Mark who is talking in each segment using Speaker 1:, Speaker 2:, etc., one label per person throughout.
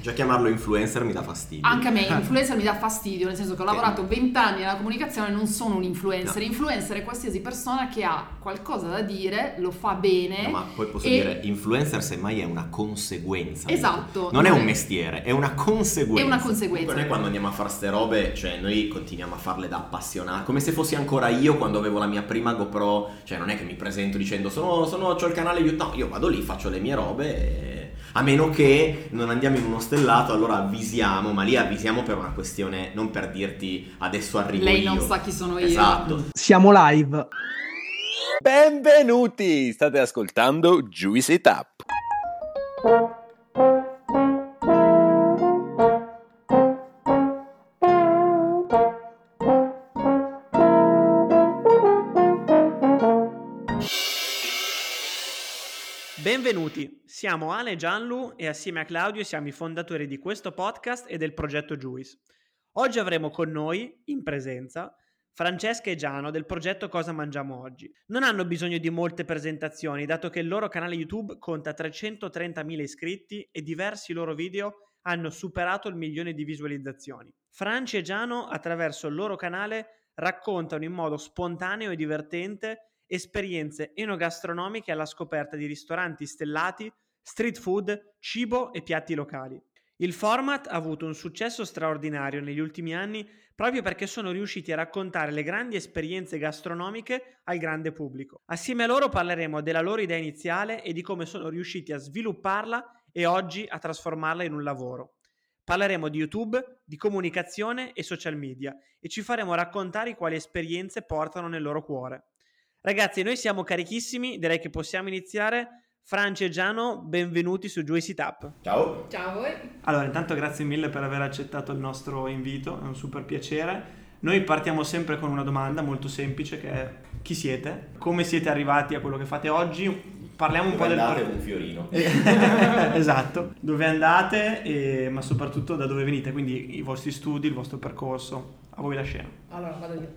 Speaker 1: Già chiamarlo influencer mi dà fastidio.
Speaker 2: Anche a me, influencer mi dà fastidio, nel senso che ho lavorato 20 anni nella comunicazione e non sono un influencer.
Speaker 1: No.
Speaker 2: Influencer è qualsiasi persona che ha qualcosa da dire, lo fa bene.
Speaker 1: No, ma poi posso
Speaker 2: e-
Speaker 1: dire, influencer semmai è una conseguenza.
Speaker 2: Esatto.
Speaker 1: Non è un mestiere, è una conseguenza.
Speaker 2: È una conseguenza.
Speaker 1: Noi quando andiamo a fare ste robe, cioè noi continuiamo a farle da appassionati, come se fossi ancora io quando avevo la mia prima GoPro, cioè non è che mi presento dicendo sono, sono c'ho il canale YouTube, no, io vado lì, faccio le mie robe e... A meno che non andiamo in uno stellato, allora avvisiamo, ma lì avvisiamo per una questione, non per dirti adesso arrivo
Speaker 2: Lei
Speaker 1: io.
Speaker 2: non sa chi sono io.
Speaker 1: Esatto.
Speaker 3: Siamo live.
Speaker 4: Benvenuti! State ascoltando Juicy Tap.
Speaker 3: Benvenuti, siamo Ale Gianlu e assieme a Claudio siamo i fondatori di questo podcast e del progetto Juice. Oggi avremo con noi, in presenza, Francesca e Giano del progetto Cosa Mangiamo Oggi. Non hanno bisogno di molte presentazioni, dato che il loro canale YouTube conta 330.000 iscritti e diversi loro video hanno superato il milione di visualizzazioni. Franci e Giano, attraverso il loro canale, raccontano in modo spontaneo e divertente esperienze enogastronomiche alla scoperta di ristoranti stellati, street food, cibo e piatti locali. Il format ha avuto un successo straordinario negli ultimi anni proprio perché sono riusciti a raccontare le grandi esperienze gastronomiche al grande pubblico. Assieme a loro parleremo della loro idea iniziale e di come sono riusciti a svilupparla e oggi a trasformarla in un lavoro. Parleremo di YouTube, di comunicazione e social media e ci faremo raccontare quali esperienze portano nel loro cuore. Ragazzi, noi siamo carichissimi, direi che possiamo iniziare. Franci e Giano, benvenuti su Juicy Tap.
Speaker 1: Ciao.
Speaker 2: Ciao a voi.
Speaker 3: Allora, intanto grazie mille per aver accettato il nostro invito, è un super piacere. Noi partiamo sempre con una domanda molto semplice che è chi siete? Come siete arrivati a quello che fate oggi? Parliamo un
Speaker 1: Dove
Speaker 3: po' del
Speaker 1: andate
Speaker 3: per-
Speaker 1: un fiorino.
Speaker 3: esatto, dove andate, e- ma soprattutto da dove venite, quindi i vostri studi, il vostro percorso. A voi la scena.
Speaker 2: Allora, vado io.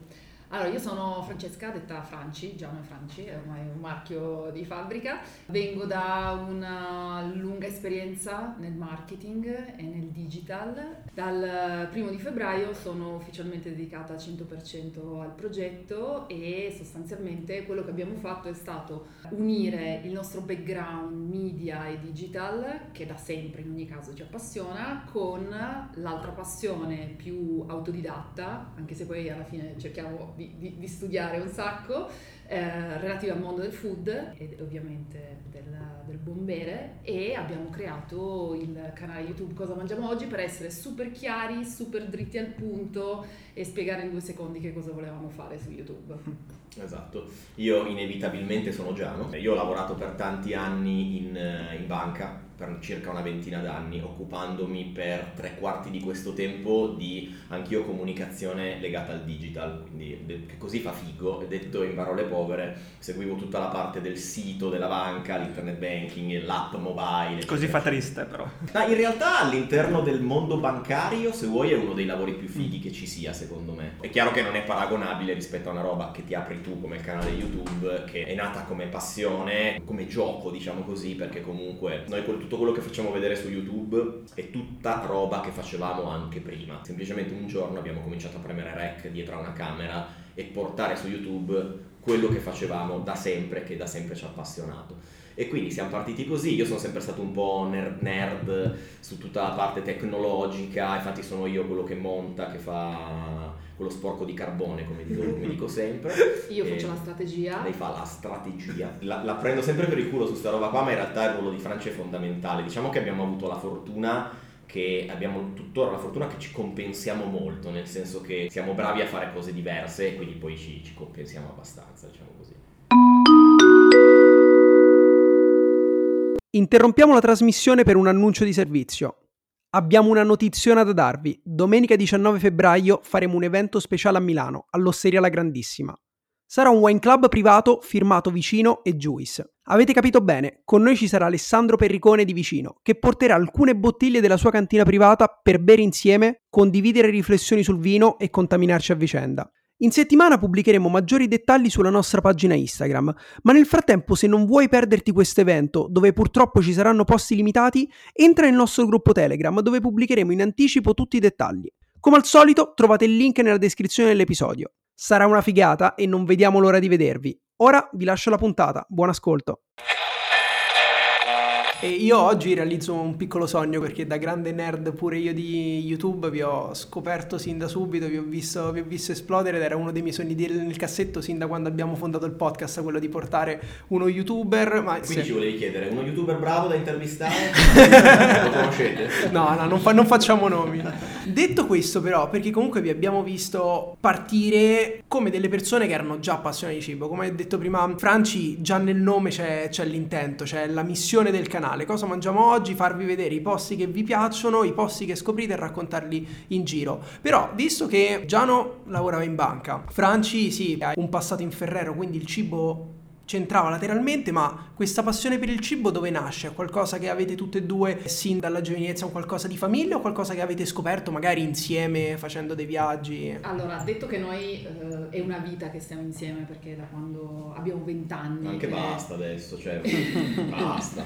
Speaker 2: Allora, io sono Francesca, detta Franci, Giano e Franci, è ormai un marchio di fabbrica. Vengo da una lunga esperienza nel marketing e nel digital. Dal primo di febbraio sono ufficialmente dedicata al 100% al progetto e sostanzialmente quello che abbiamo fatto è stato unire il nostro background media e digital, che da sempre in ogni caso ci appassiona, con l'altra passione più autodidatta, anche se poi alla fine cerchiamo di, di- di studiare un sacco, eh, relativa al mondo del food e ovviamente del, del buon bere e abbiamo creato il canale YouTube Cosa Mangiamo Oggi per essere super chiari, super dritti al punto e spiegare in due secondi che cosa volevamo fare su YouTube.
Speaker 1: Esatto, io inevitabilmente sono Giano, io ho lavorato per tanti anni in, eh, in banca, per circa una ventina d'anni, occupandomi per tre quarti di questo tempo di anch'io comunicazione legata al digital, quindi così fa figo, detto in parole povere, seguivo tutta la parte del sito della banca, l'internet banking, l'app mobile.
Speaker 3: Così
Speaker 1: eccetera.
Speaker 3: fa triste però.
Speaker 1: Ma in realtà all'interno del mondo bancario, se vuoi, è uno dei lavori più fighi che ci sia, secondo me. È chiaro che non è paragonabile rispetto a una roba che ti apri tu come il canale YouTube, che è nata come passione, come gioco, diciamo così, perché comunque noi quel- tutto quello che facciamo vedere su YouTube è tutta roba che facevamo anche prima. Semplicemente un giorno abbiamo cominciato a premere rec dietro a una camera e portare su YouTube quello che facevamo da sempre, che da sempre ci ha appassionato. E quindi siamo partiti così, io sono sempre stato un po' nerd, nerd su tutta la parte tecnologica, infatti sono io quello che monta, che fa quello sporco di carbone, come dico, come dico sempre.
Speaker 2: Io faccio la strategia.
Speaker 1: Lei fa la strategia. La, la prendo sempre per il culo su sta roba qua, ma in realtà il ruolo di Francia è fondamentale. Diciamo che abbiamo avuto la fortuna che abbiamo tuttora la fortuna che ci compensiamo molto, nel senso che siamo bravi a fare cose diverse e quindi poi ci, ci compensiamo abbastanza, diciamo così.
Speaker 5: Interrompiamo la trasmissione per un annuncio di servizio. Abbiamo una notiziona da darvi. Domenica 19 febbraio faremo un evento speciale a Milano, all'Osteria La Grandissima. Sarà un wine club privato firmato Vicino e Juice. Avete capito bene, con noi ci sarà Alessandro Perricone di Vicino, che porterà alcune bottiglie della sua cantina privata per bere insieme, condividere riflessioni sul vino e contaminarci a vicenda. In settimana pubblicheremo maggiori dettagli sulla nostra pagina Instagram, ma nel frattempo se non vuoi perderti questo evento, dove purtroppo ci saranno posti limitati, entra nel nostro gruppo Telegram dove pubblicheremo in anticipo tutti i dettagli. Come al solito trovate il link nella descrizione dell'episodio. Sarà una figata e non vediamo l'ora di vedervi. Ora vi lascio la puntata, buon ascolto. E io oggi realizzo un piccolo sogno perché da grande nerd pure io di YouTube vi ho scoperto sin da subito, vi ho visto, vi ho visto esplodere ed era uno dei miei sogni di, nel cassetto sin da quando abbiamo fondato il podcast, quello di portare uno youtuber. Ma
Speaker 1: Quindi
Speaker 5: se-
Speaker 1: ci volevi chiedere, uno youtuber bravo da intervistare? Lo conoscete?
Speaker 5: No, no, non, fa- non facciamo nomi. Detto questo, però, perché comunque vi abbiamo visto partire come delle persone che erano già appassionate di cibo. Come detto prima Franci, già nel nome c'è, c'è l'intento, c'è la missione del canale. Cosa mangiamo oggi? Farvi vedere i posti che vi piacciono, i posti che scoprite e raccontarli in giro. Però, visto che Giano lavorava in banca, Franci sì, ha un passato in Ferrero, quindi il cibo c'entrava lateralmente, ma questa passione per il cibo dove nasce? È qualcosa che avete tutte e due sin dalla giovinezza, un qualcosa di famiglia o qualcosa che avete scoperto magari insieme facendo dei viaggi?
Speaker 2: Allora, detto che noi eh, è una vita che stiamo insieme perché da quando abbiamo 20 anni.
Speaker 1: Anche
Speaker 2: che-
Speaker 1: basta adesso, cioè basta.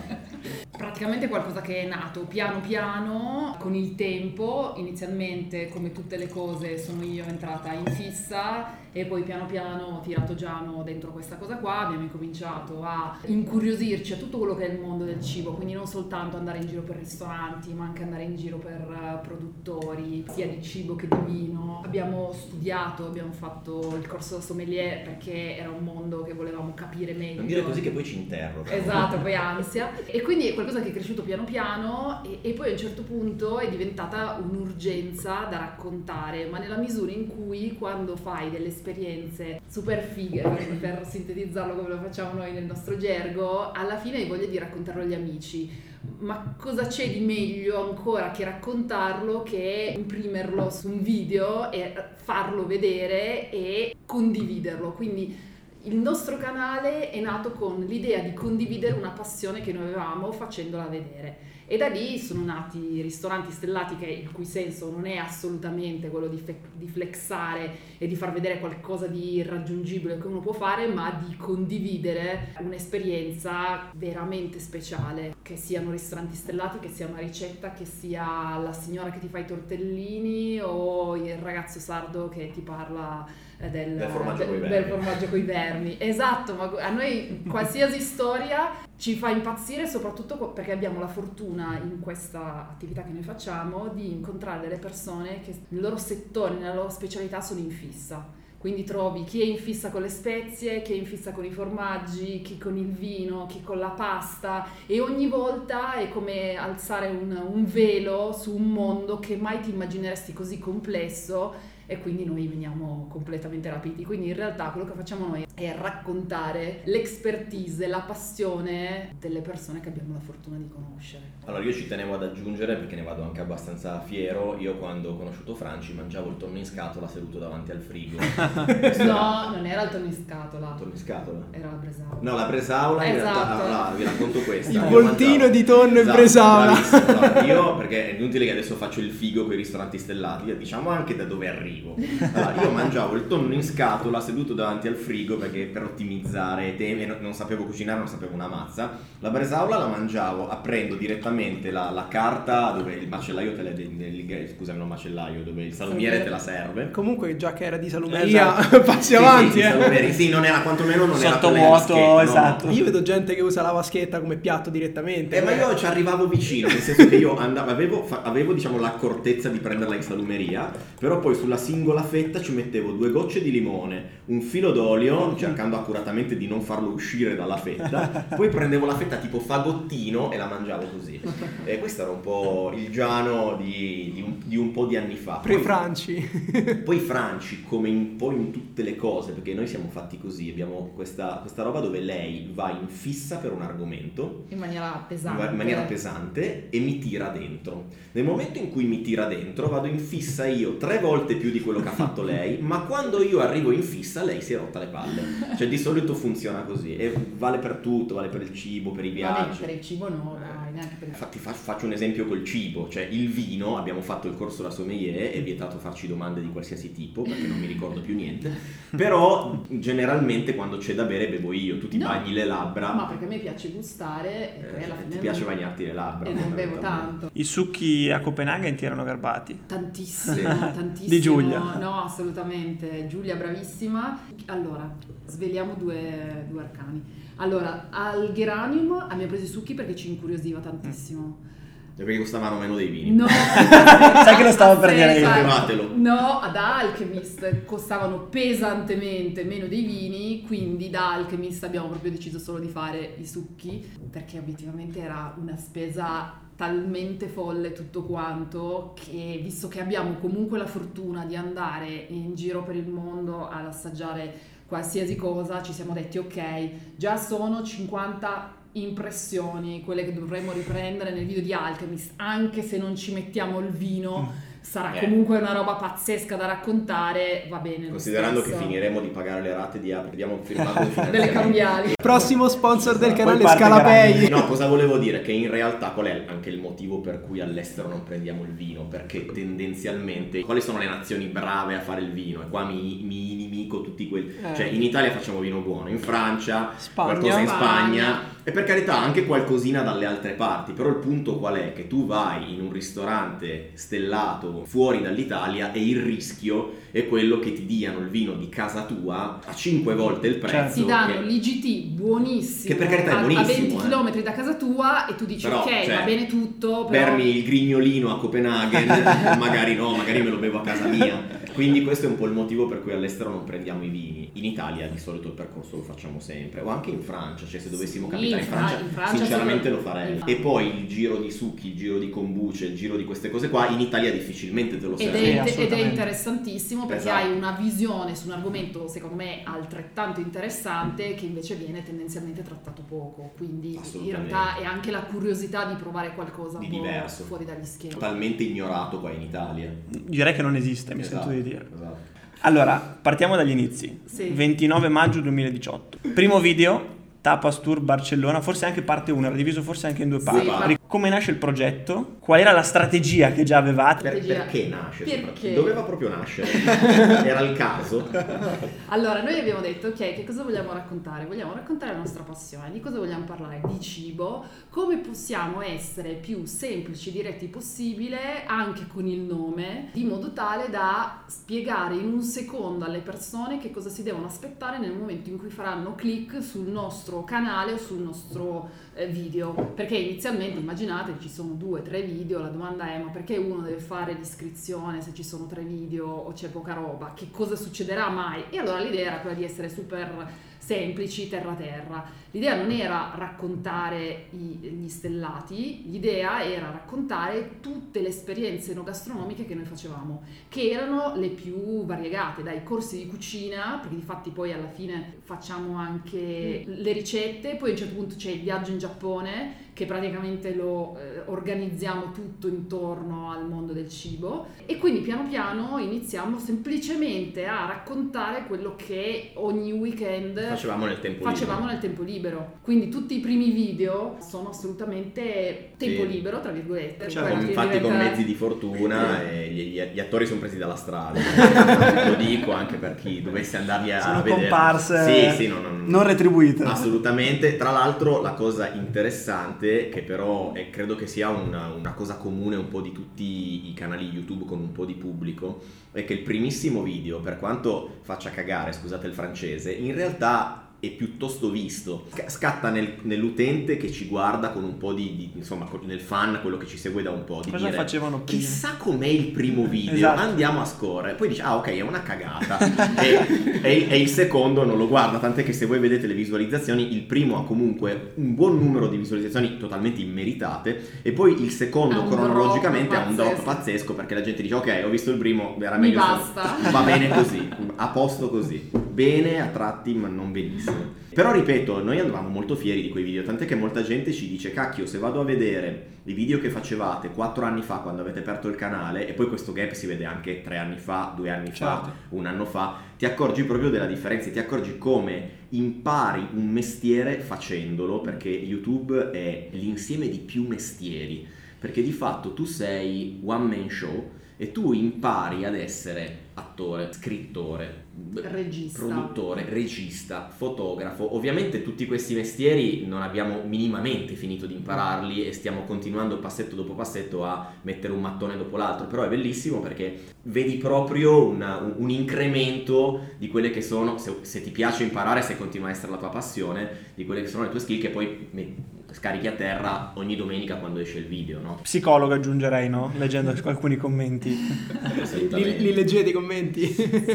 Speaker 2: Praticamente qualcosa che è nato piano piano con il tempo, inizialmente come tutte le cose sono io entrata in fissa e poi piano piano ho tirato Giano dentro questa cosa qua, abbiamo incominciato a incuriosirci a tutto quello che è il mondo del cibo, quindi non soltanto andare in giro per ristoranti, ma anche andare in giro per eh, produttori, sia di cibo che di vino. Abbiamo studiato, abbiamo fatto il corso da sommelier perché era un mondo che volevamo capire meglio.
Speaker 1: Non dire così che poi ci interroga.
Speaker 2: Esatto, poi ansia. E quindi è qualcosa che è cresciuto piano piano e, e poi a un certo punto è diventata un'urgenza da raccontare, ma nella misura in cui quando fai delle esperienze super fighe, per, per sintetizzarlo come lo facciamo noi nel nostro gergo, alla fine hai voglia di raccontarlo agli amici. Ma cosa c'è di meglio ancora che raccontarlo che imprimerlo su un video e farlo vedere e condividerlo? Quindi il nostro canale è nato con l'idea di condividere una passione che noi avevamo facendola vedere e da lì sono nati ristoranti stellati che il cui senso non è assolutamente quello di, fe- di flexare e di far vedere qualcosa di irraggiungibile che uno può fare, ma di condividere un'esperienza veramente speciale, che siano ristoranti stellati, che sia una ricetta, che sia la signora che ti fa i tortellini o il ragazzo sardo che ti parla eh, del,
Speaker 1: Del formaggio coi
Speaker 2: del
Speaker 1: vermi.
Speaker 2: formaggio coi vermi. Esatto, ma a noi qualsiasi storia ci fa impazzire, soprattutto perché abbiamo la fortuna in questa attività che noi facciamo di incontrare delle persone che nel loro settore, nella loro specialità sono in fissa. Quindi trovi chi è in fissa con le spezie, chi è in fissa con i formaggi, chi con il vino, chi con la pasta e ogni volta è come alzare un, un velo su un mondo che mai ti immagineresti così complesso e quindi noi veniamo completamente rapiti. Quindi in realtà quello che facciamo noi è raccontare l'expertise, la passione delle persone che abbiamo la fortuna di conoscere.
Speaker 1: Allora io ci tenevo ad aggiungere perché ne vado anche abbastanza fiero. Io quando ho conosciuto Franci mangiavo il tonno in scatola seduto davanti al frigo.
Speaker 2: No, non era il tonno in scatola,
Speaker 1: Tonno in scatola?
Speaker 2: era la bresaola.
Speaker 1: No, la bresaola in
Speaker 2: Esatto.
Speaker 1: realtà, allora, vi racconto questa.
Speaker 5: Il voltino
Speaker 1: mangiavo-
Speaker 5: di tonno e
Speaker 1: Esatto,
Speaker 5: bresaola.
Speaker 1: bravissimo. Allora, io, perché è inutile che adesso faccio il figo con i ristoranti stellati, diciamo anche da dove arrivo. Allora, io mangiavo il tonno in scatola seduto davanti al frigo perché per ottimizzare temi, non non sapevo cucinare, non sapevo una mazza. La bresaola la mangiavo aprendo direttamente la, la carta dove il macellaio te la... Scusami, non macellaio, dove il salumiere te la serve.
Speaker 5: Comunque, già che era di salumeria,
Speaker 3: Esatto.
Speaker 5: passi
Speaker 1: Sì,
Speaker 5: avanti.
Speaker 1: sì,
Speaker 5: eh.
Speaker 1: salumieri. Sì, non era quantomeno non era della vaschetta, no,
Speaker 3: esatto.
Speaker 1: no.
Speaker 5: Io vedo gente che usa la vaschetta come piatto direttamente.
Speaker 1: Eh, ma io ci arrivavo vicino, nel senso che io andavo, avevo, fa- avevo diciamo l'accortezza di prenderla in salumeria, però poi sulla singola fetta ci mettevo due gocce di limone, un filo d'olio, cercando accuratamente di non farlo uscire dalla fetta, poi prendevo la fetta tipo fagottino e la mangiavo così. E questo era un po' il Giano di, di un, di un po' di anni fa. Poi-
Speaker 5: Pre-Franci.
Speaker 1: poi Franci, come un po' in tutte le cose, perché noi siamo fatti così, abbiamo questa, questa roba dove lei va in fissa per un argomento,
Speaker 2: In maniera pesante.
Speaker 1: in maniera pesante, e mi tira dentro. Nel momento in cui mi tira dentro, vado in fissa io tre volte più di quello che ha fatto lei, ma quando io arrivo in fissa, lei si è rotta le palle. Cioè, di solito funziona così, e vale per tutto, vale per il cibo, per i viaggi.
Speaker 2: per il cibo no, magari neanche per
Speaker 1: Infatti fa- faccio un esempio col cibo, cioè il vino, abbiamo fatto il corso da sommelier, è vietato farci domande di qualsiasi tipo perché non mi ricordo più niente, però generalmente quando c'è da bere bevo io, tu ti
Speaker 2: No.
Speaker 1: bagni le labbra,
Speaker 2: Ma perché a me piace gustare e poi
Speaker 1: eh,
Speaker 2: alla fine
Speaker 1: ti piace
Speaker 2: non-
Speaker 1: bagnarti le labbra.
Speaker 2: e non bevo tanto.
Speaker 3: I succhi a Copenaghen ti erano garbati.
Speaker 2: Tantissimo,
Speaker 1: Sì.
Speaker 2: tantissimo.
Speaker 3: Di Giulia.
Speaker 2: No, assolutamente. Giulia bravissima. Allora, sveliamo due, due arcani. Allora, al Geranium abbiamo preso i succhi perché ci incuriosiva tantissimo.
Speaker 1: Cioè, Perché costavano meno dei vini.
Speaker 2: No,
Speaker 3: Sai che lo stavo per dire io.
Speaker 1: Bevatelo.
Speaker 2: No, ad Alchemist costavano pesantemente meno dei vini, quindi da Alchemist abbiamo proprio deciso solo di fare i succhi, perché obiettivamente era una spesa talmente folle tutto quanto che visto che abbiamo comunque la fortuna di andare in giro per il mondo ad assaggiare qualsiasi cosa, ci siamo detti ok, già sono 50 impressioni, quelle che dovremmo riprendere nel video di Alchemist, anche se non ci mettiamo il vino, sarà
Speaker 1: Eh.
Speaker 2: comunque una roba pazzesca da raccontare, va bene. lo
Speaker 1: Considerando che finiremo di pagare le rate di Apple, abbiamo firmato
Speaker 2: delle cambiali.
Speaker 5: Prossimo sponsor del canale Scalapay.
Speaker 1: No, cosa volevo dire? Che in realtà qual è anche il motivo per cui all'estero non prendiamo il vino? Perché tendenzialmente quali sono le nazioni brave a fare il vino? E qua mi, mi inimico tutti quelli.
Speaker 5: Eh.
Speaker 1: Cioè, in Italia facciamo vino buono, in Francia,
Speaker 5: Spagna.
Speaker 1: qualcosa in
Speaker 2: Spagna.
Speaker 1: Spagna. E per carità anche qualcosina dalle altre parti. Però il punto qual è? Che tu vai in un ristorante stellato fuori dall'Italia e il rischio è quello che ti diano il vino di casa tua a 5 volte il prezzo.
Speaker 3: Certo.
Speaker 2: Ti danno
Speaker 1: che-
Speaker 2: l'IGT buonissimo,
Speaker 1: Che per carità è
Speaker 2: a- a,
Speaker 1: buonissimo,
Speaker 2: 20
Speaker 1: eh.
Speaker 2: km da casa tua e tu dici
Speaker 1: Però,
Speaker 2: ok,
Speaker 1: cioè,
Speaker 2: va bene tutto, però...
Speaker 1: bermi il grignolino a Copenaghen, magari no, magari me lo bevo a casa mia. Quindi questo è un po' il motivo per cui all'estero non prendiamo i vini. In Italia di solito il percorso lo facciamo sempre, o anche in Francia, cioè se dovessimo
Speaker 2: Sì,
Speaker 1: capitare in
Speaker 2: in Fra-
Speaker 1: Francia,
Speaker 2: in Francia
Speaker 1: sinceramente lo farei. E poi il giro di succhi, il giro di kombucha, il giro di queste cose qua, in Italia difficilmente te lo
Speaker 2: Ed
Speaker 1: serve.
Speaker 2: è,
Speaker 3: Sì,
Speaker 2: ed è interessantissimo perché
Speaker 1: Esatto.
Speaker 2: hai una visione su un argomento secondo me altrettanto interessante che invece viene tendenzialmente trattato poco, quindi in realtà è anche la curiosità di provare qualcosa
Speaker 1: Di
Speaker 2: un po'
Speaker 1: diverso.
Speaker 2: fuori dagli schemi.
Speaker 1: Totalmente ignorato qua in Italia.
Speaker 3: Direi che non esiste, mi
Speaker 1: Esatto,
Speaker 3: sento di dire.
Speaker 1: esatto.
Speaker 3: Allora, partiamo dagli inizi.
Speaker 2: Sì.
Speaker 3: 29 maggio 2018. Primo video, Tapas Tour Barcellona, forse anche parte 1, era diviso forse anche in due
Speaker 2: Sì,
Speaker 3: parti.
Speaker 2: ma-
Speaker 3: Ric- Come nasce il progetto? Qual era la strategia che già avevate?
Speaker 1: Per- perché nasce?
Speaker 2: Perché?
Speaker 1: Doveva proprio nascere. Era il caso.
Speaker 2: Allora, noi abbiamo detto, ok, che cosa vogliamo raccontare? Vogliamo raccontare la nostra passione, di cosa vogliamo parlare? Di cibo, come possiamo essere più semplici e diretti possibile, anche con il nome, di modo tale da spiegare in un secondo alle persone che cosa si devono aspettare nel momento in cui faranno click sul nostro canale o sul nostro video. Perché inizialmente, immaginate, ci sono due, tre video, la domanda è ma perché uno deve fare l'iscrizione se ci sono tre video o c'è poca roba? Che cosa succederà mai? E allora l'idea era quella di essere super semplici, terra terra. L'idea non era raccontare i- gli stellati, l'idea era raccontare tutte le esperienze enogastronomiche che noi facevamo, che erano le più variegate, dai corsi di cucina, perché di fatti poi alla fine facciamo anche le ricette, poi a un certo punto c'è il viaggio in Giappone, che praticamente lo eh, organizziamo tutto intorno al mondo del cibo e quindi piano piano iniziamo semplicemente a raccontare quello che ogni weekend
Speaker 1: Facevamo nel tempo
Speaker 2: facevamo
Speaker 1: libero.
Speaker 2: nel tempo libero. Quindi tutti i primi video sono assolutamente tempo
Speaker 1: Sì.
Speaker 2: libero, tra virgolette. Alla fine
Speaker 1: infatti con
Speaker 2: diventa-
Speaker 1: mezzi di fortuna e gli, gli- gli attori sono presi dalla strada lo dico anche per chi dovesse andarli a
Speaker 3: Sono
Speaker 1: vedere
Speaker 3: comparse
Speaker 1: sì, sì, no, no, no.
Speaker 3: non retribuite.
Speaker 1: assolutamente tra l'altro la cosa interessante che però è- credo che sia una, una cosa comune un po' di tutti i canali YouTube con un po' di pubblico è che il primissimo video per quanto faccia cagare scusate il francese in realtà è piuttosto visto Sc- scatta nel- nell'utente che ci guarda con un po' di, di- insomma nel fan quello che ci segue da un po' di
Speaker 3: Cosa
Speaker 1: dire
Speaker 3: facevano prima?
Speaker 1: chissà com'è il primo video
Speaker 3: Esatto.
Speaker 1: andiamo a score poi dice ah ok è una cagata e, e- e il secondo non lo guarda tant'è che se voi vedete le visualizzazioni il primo ha comunque un buon numero di visualizzazioni totalmente immeritate e poi il secondo cronologicamente ha un drop
Speaker 2: pazzesco.
Speaker 1: perché la gente dice ok ho visto il primo era
Speaker 2: Mi
Speaker 1: meglio se-
Speaker 2: basta.
Speaker 1: va bene così a posto così bene a tratti, ma non benissimo. Però ripeto, noi andavamo molto fieri di quei video, tant'è che molta gente ci dice, cacchio, se vado a vedere i video che facevate 4 anni fa quando avete aperto il canale, e poi questo gap si vede anche 3 anni fa, 2 anni fa,
Speaker 5: Certo.
Speaker 1: un anno fa, ti accorgi proprio della differenza, ti accorgi come impari un mestiere facendolo, perché YouTube è l'insieme di più mestieri, perché di fatto tu sei one man show e tu impari ad essere attore, scrittore,
Speaker 2: Regista.
Speaker 1: produttore, regista, fotografo. Ovviamente tutti questi mestieri non abbiamo minimamente finito di impararli e stiamo continuando passetto dopo passetto a mettere un mattone dopo l'altro, però è bellissimo perché vedi proprio una- un, incremento di quelle che sono, se, se ti piace imparare, se continua a essere la tua passione, di quelle che sono le tue skill che poi scarichi a terra ogni domenica quando esce il video, no?
Speaker 3: Psicologo aggiungerei, no? Leggendo alcuni commenti.
Speaker 5: Li, li leggete i commenti?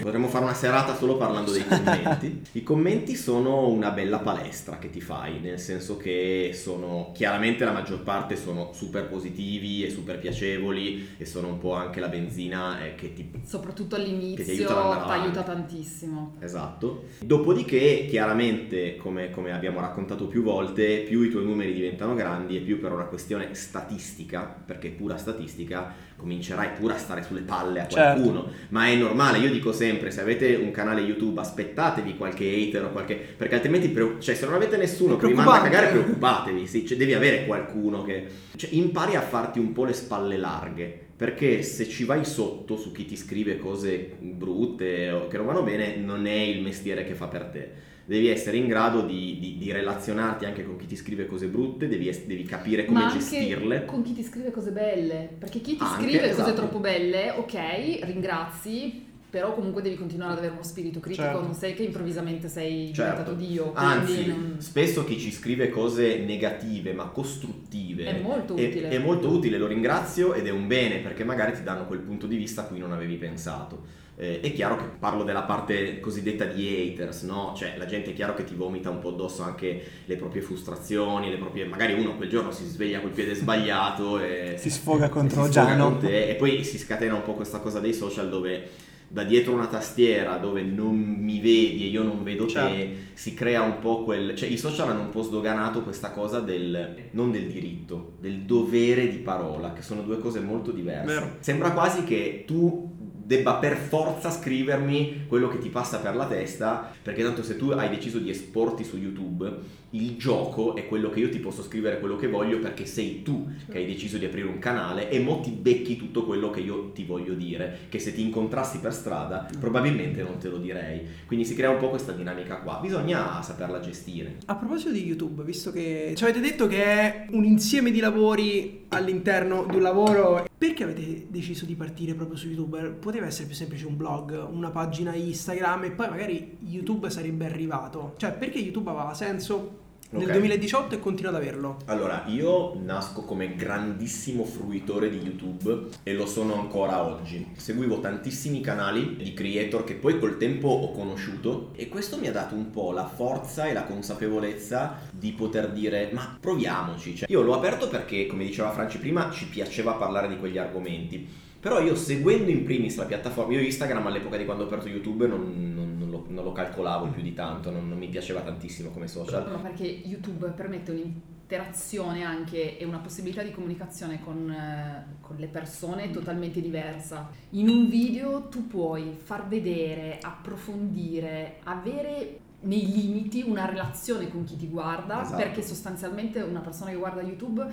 Speaker 1: Potremmo fare una serata solo parlando dei commenti. I commenti sono una bella palestra che ti fai, nel senso che sono chiaramente la maggior parte sono super positivi e super piacevoli e sono un po' anche la benzina eh, che ti
Speaker 2: Soprattutto all'inizio ti aiuta tantissimo.
Speaker 1: Esatto. Dopodiché, chiaramente, come, come abbiamo raccontato più volte, più i tuoi numeri diventano grandi e più per una questione statistica, perché pura statistica, comincerai pure a stare sulle palle a
Speaker 3: Certo.
Speaker 1: qualcuno. Ma è normale, io dico sempre, se avete un canale YouTube aspettatevi qualche hater o qualche... perché altrimenti, preo- cioè se non avete nessuno che vi manda a cagare, preoccupatevi, sì, cioè, devi avere qualcuno che... Cioè, impari a farti un po' le spalle larghe. Perché se ci vai sotto su chi ti scrive cose brutte o che non vanno bene, non è il mestiere che fa per te. Devi essere in grado di, di- di relazionarti anche con chi ti scrive cose brutte, devi, es- devi capire come
Speaker 2: Ma anche
Speaker 1: gestirle.
Speaker 2: con chi ti scrive cose belle. Perché chi ti
Speaker 1: Anche,
Speaker 2: scrive
Speaker 1: esatto.
Speaker 2: cose troppo belle, ok, ringrazi, però comunque devi continuare ad avere uno spirito critico,
Speaker 3: Certo.
Speaker 2: non sei che improvvisamente sei
Speaker 1: Certo.
Speaker 2: diventato Dio.
Speaker 1: Anzi,
Speaker 2: non-
Speaker 1: spesso chi ci scrive cose negative ma costruttive
Speaker 2: È molto
Speaker 1: è-
Speaker 2: utile.
Speaker 1: È, molto utile, lo ringrazio ed è un bene perché magari ti danno quel punto di vista a cui non avevi pensato. Eh, è chiaro che parlo della parte cosiddetta di haters, no? Cioè la gente è chiaro che ti vomita un po' addosso anche le proprie frustrazioni, le proprie... magari uno quel giorno si sveglia col piede sbagliato e
Speaker 3: Si sfoga contro
Speaker 1: si sfoga
Speaker 3: Giano.
Speaker 1: te e poi si scatena un po' questa cosa dei social dove da dietro una tastiera dove non mi vedi e io non vedo te
Speaker 3: Certo.
Speaker 1: si crea un po' quel cioè i social hanno un po' sdoganato questa cosa del non del diritto del dovere di parola che sono due cose molto diverse
Speaker 3: Vero.
Speaker 1: sembra quasi che tu debba per forza scrivermi quello che ti passa per la testa perché tanto se tu hai deciso di esporti su YouTube il gioco è quello che io ti posso scrivere quello che voglio perché sei tu che hai deciso di aprire un canale e mo ti becchi tutto quello che io ti voglio dire, che se ti incontrassi per strada probabilmente non te lo direi. Quindi si crea un po' questa dinamica qua, bisogna saperla gestire.
Speaker 5: A proposito di YouTube, visto che ci avete detto che è un insieme di lavori all'interno di un lavoro, perché avete deciso di partire proprio su YouTube? Poteva essere più semplice un blog, una pagina Instagram e poi magari YouTube sarebbe arrivato. Cioè, perché YouTube aveva senso nel
Speaker 1: Ok.
Speaker 5: 2018 e continua ad averlo?
Speaker 1: Allora, io nasco come grandissimo fruitore di YouTube e lo sono ancora oggi. Seguivo tantissimi canali di creator che poi col tempo ho conosciuto e questo mi ha dato un po' la forza e la consapevolezza di poter dire ma proviamoci. Cioè, io l'ho aperto perché, come diceva Franci prima, ci piaceva parlare di quegli argomenti. Però io seguendo in primis la piattaforma, io Instagram all'epoca di quando ho aperto YouTube non lo, non lo calcolavo più di tanto, non, non mi piaceva tantissimo come social.
Speaker 2: Ma perché YouTube permette un'interazione anche e una possibilità di comunicazione con, eh, con le persone totalmente diversa. In un video tu puoi far vedere, approfondire, avere nei limiti una relazione con chi ti guarda,
Speaker 1: Esatto.
Speaker 2: perché sostanzialmente una persona che guarda YouTube